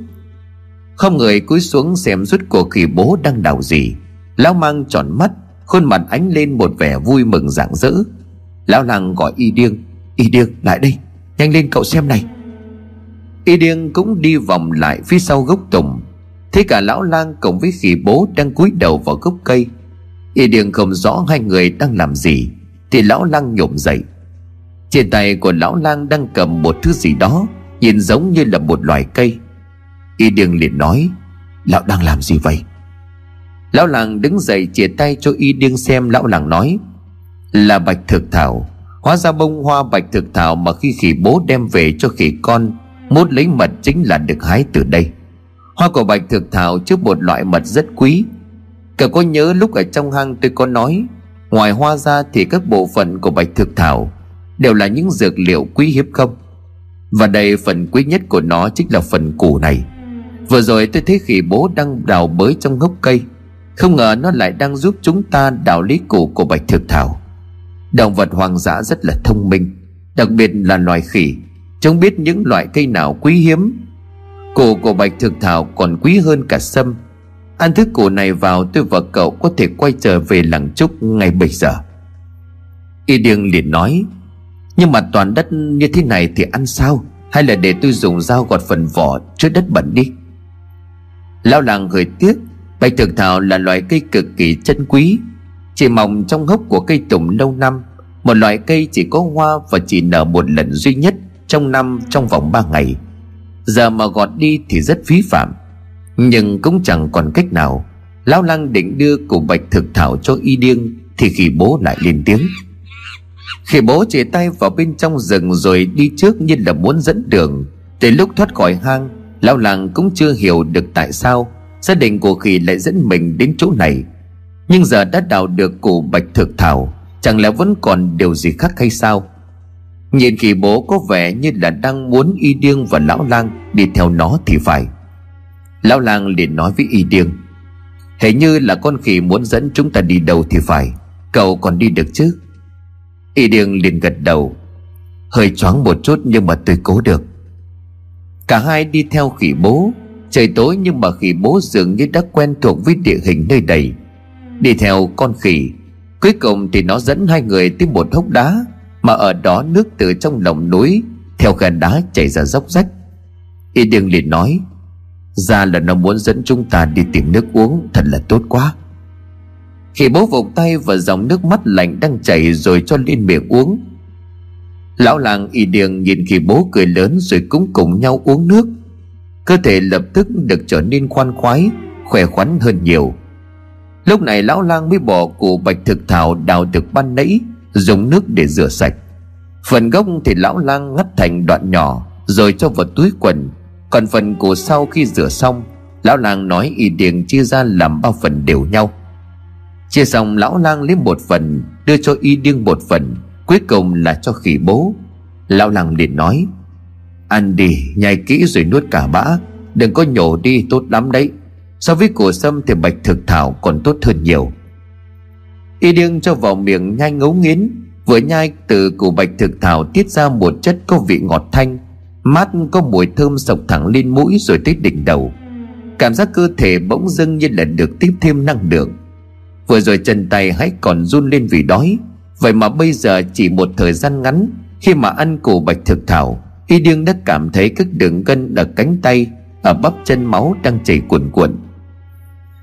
Không người cúi xuống xem rút của khỉ bố đang đào gì. Lão mang tròn mắt Khuôn mặt ánh lên một vẻ vui mừng rạng rỡ. Lão làng gọi y điêng Y điêng, lại đây, Nhanh lên cậu xem này. Y điêng cũng đi vòng lại phía sau gốc tùng. Thế cả lão lang cộng với khỉ bố đang cúi đầu vào gốc cây. Y điêng không rõ hai người đang làm gì, Thì lão lang nhổm dậy. Trên tay của lão lang đang cầm một thứ gì đó, Nhìn giống như là một loài cây. Y điêng liền nói, Lão đang làm gì vậy? Lão làng đứng dậy chìa tay cho y điên xem Lão làng nói, Là bạch thực thảo. Hóa ra bông hoa bạch thực thảo Mà khi khỉ bố đem về cho khỉ con Mốt lấy mật chính là được hái từ đây. Hoa của bạch thực thảo chứa một loại mật rất quý. Cậu có nhớ lúc ở trong hang tôi có nói, Ngoài hoa ra thì các bộ phận của bạch thực thảo Đều là những dược liệu quý hiếm không? Và đây phần quý nhất của nó chính là phần củ này. Vừa rồi tôi thấy khỉ bố đang đào bới trong gốc cây. Không ngờ nó lại đang giúp chúng ta đào lý củ của bạch thực thảo. Động vật hoang dã rất là thông minh, Đặc biệt là loài khỉ. Chúng biết những loại cây nào quý hiếm. Củ của bạch thực thảo còn quý hơn cả sâm. Ăn thức củ này vào tôi và cậu có thể quay trở về làng trúc ngay bây giờ. Y điêng liền nói, Nhưng mà toàn đất như thế này thì ăn sao? Hay là để tôi dùng dao gọt phần vỏ trước đất bẩn đi? Lão làng gửi tiếc Bạch thực thảo là loại cây cực kỳ chân quý. Chỉ mọc trong hốc của cây tùng lâu năm, Một loại cây chỉ có hoa và chỉ nở một lần duy nhất Trong năm trong vòng 3 ngày. Giờ mà gọt đi thì rất phí phạm, Nhưng cũng chẳng còn cách nào. Lão lăng định đưa củ bạch thực thảo cho y điêng, Thì khi bố lại lên tiếng. Khi bố chỉ tay vào bên trong rừng Rồi đi trước như là muốn dẫn đường. Tới lúc thoát khỏi hang, Lão lăng cũng chưa hiểu được tại sao Gia đình của khỉ lại dẫn mình đến chỗ này. Nhưng giờ đã đào được củ bạch thực thảo, Chẳng lẽ vẫn còn điều gì khác hay sao? Nhìn khỉ bố có vẻ như là đang muốn y điêng và lão lang đi theo nó thì phải. Lão lang liền nói với y điêng, Hình như là con khỉ muốn dẫn chúng ta đi đâu thì phải. Cậu còn đi được chứ? Y điêng liền gật đầu, Hơi choáng một chút nhưng mà tôi cố được. Cả hai đi theo khỉ bố Trời tối nhưng bà khỉ bố dường như đã quen thuộc với địa hình nơi đây. Đi theo con khỉ, Cuối cùng thì nó dẫn hai người tới một hốc đá, Mà ở đó nước từ trong lòng núi Theo khe đá chảy ra dốc rách. Y điêng liền nói, Ra là nó muốn dẫn chúng ta đi tìm nước uống, Thật là tốt quá. Khi bố vụt tay và dòng nước mắt lạnh đang chảy Rồi cho lên miệng uống. Lão làng y điêng nhìn khi bố cười lớn Rồi cũng cùng nhau uống nước. Cơ thể lập tức được trở nên khoan khoái, Khỏe khoắn hơn nhiều. Lúc này lão lang mới bỏ củ bạch thực thảo đào được ban nãy, Dùng nước để rửa sạch. Phần gốc thì lão lang ngắt thành đoạn nhỏ, Rồi cho vào túi quần. Còn phần củ sau khi rửa xong, Lão lang nói y điền chia ra làm ba phần đều nhau. Chia xong, lão lang lấy một phần, Đưa cho y điên một phần, Cuối cùng là cho khỉ bố. Lão lang liền nói Ăn đi, nhai kỹ rồi nuốt cả bã. Đừng có nhổ đi, tốt lắm đấy. So với củ sâm thì bạch thực thảo còn tốt hơn nhiều. Y điên cho vào miệng nhai ngấu nghiến. Vừa nhai, từ củ bạch thực thảo tiết ra một chất có vị ngọt thanh. Mát có mùi thơm sộc thẳng lên mũi rồi tới đỉnh đầu. Cảm giác cơ thể bỗng dưng như là được tiếp thêm năng lượng. Vừa rồi chân tay hãy còn run lên vì đói. Vậy mà bây giờ chỉ một thời gian ngắn, Khi mà ăn củ bạch thực thảo Y điêng đã cảm thấy các đường gân ở cánh tay, Ở bắp chân máu đang chảy cuồn cuộn.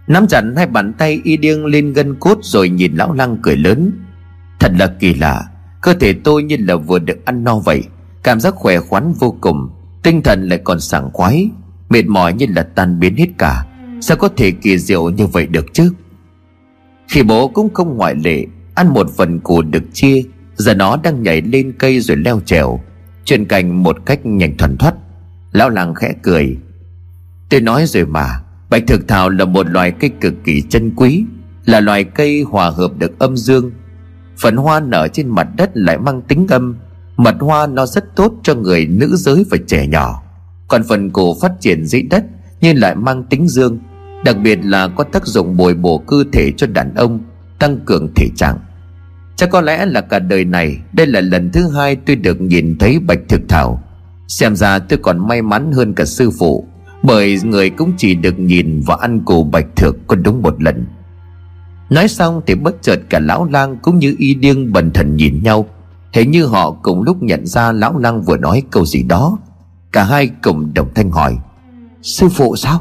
Nắm chặt hai bàn tay, y điêng lên gân cốt Rồi nhìn lão lăng cười lớn. Thật là kỳ lạ, Cơ thể tôi như là vừa được ăn no vậy, Cảm giác khỏe khoắn vô cùng, Tinh thần lại còn sảng khoái, Mệt mỏi như là tan biến hết cả. Sao có thể kỳ diệu như vậy được chứ? Khi bố cũng không ngoại lệ, Ăn một phần củ được chia, Giờ nó đang nhảy lên cây rồi leo trèo. Chuyển cành một cách nhanh thuần thoát. Lão làng khẽ cười. Tôi nói rồi mà, Bạch thực thảo là một loài cây cực kỳ chân quý, Là loài cây hòa hợp được âm dương. Phần hoa nở trên mặt đất lại mang tính âm. Mật hoa nó rất tốt cho người nữ giới và trẻ nhỏ. Còn phần cổ phát triển dưới đất Nhưng lại mang tính dương, Đặc biệt là có tác dụng bồi bổ cơ thể cho đàn ông, Tăng cường thể trạng. Chắc có lẽ là cả đời này, Đây là lần thứ hai tôi được nhìn thấy bạch thực thảo. Xem ra tôi còn may mắn hơn cả sư phụ, Bởi người cũng chỉ được nhìn và ăn cổ bạch thực có đúng một lần. Nói xong thì bất chợt cả lão lang cũng như y điên bần thần nhìn nhau. Thế như họ cùng lúc nhận ra lão lang vừa nói câu gì đó. Cả hai cùng đồng thanh hỏi, Sư phụ sao?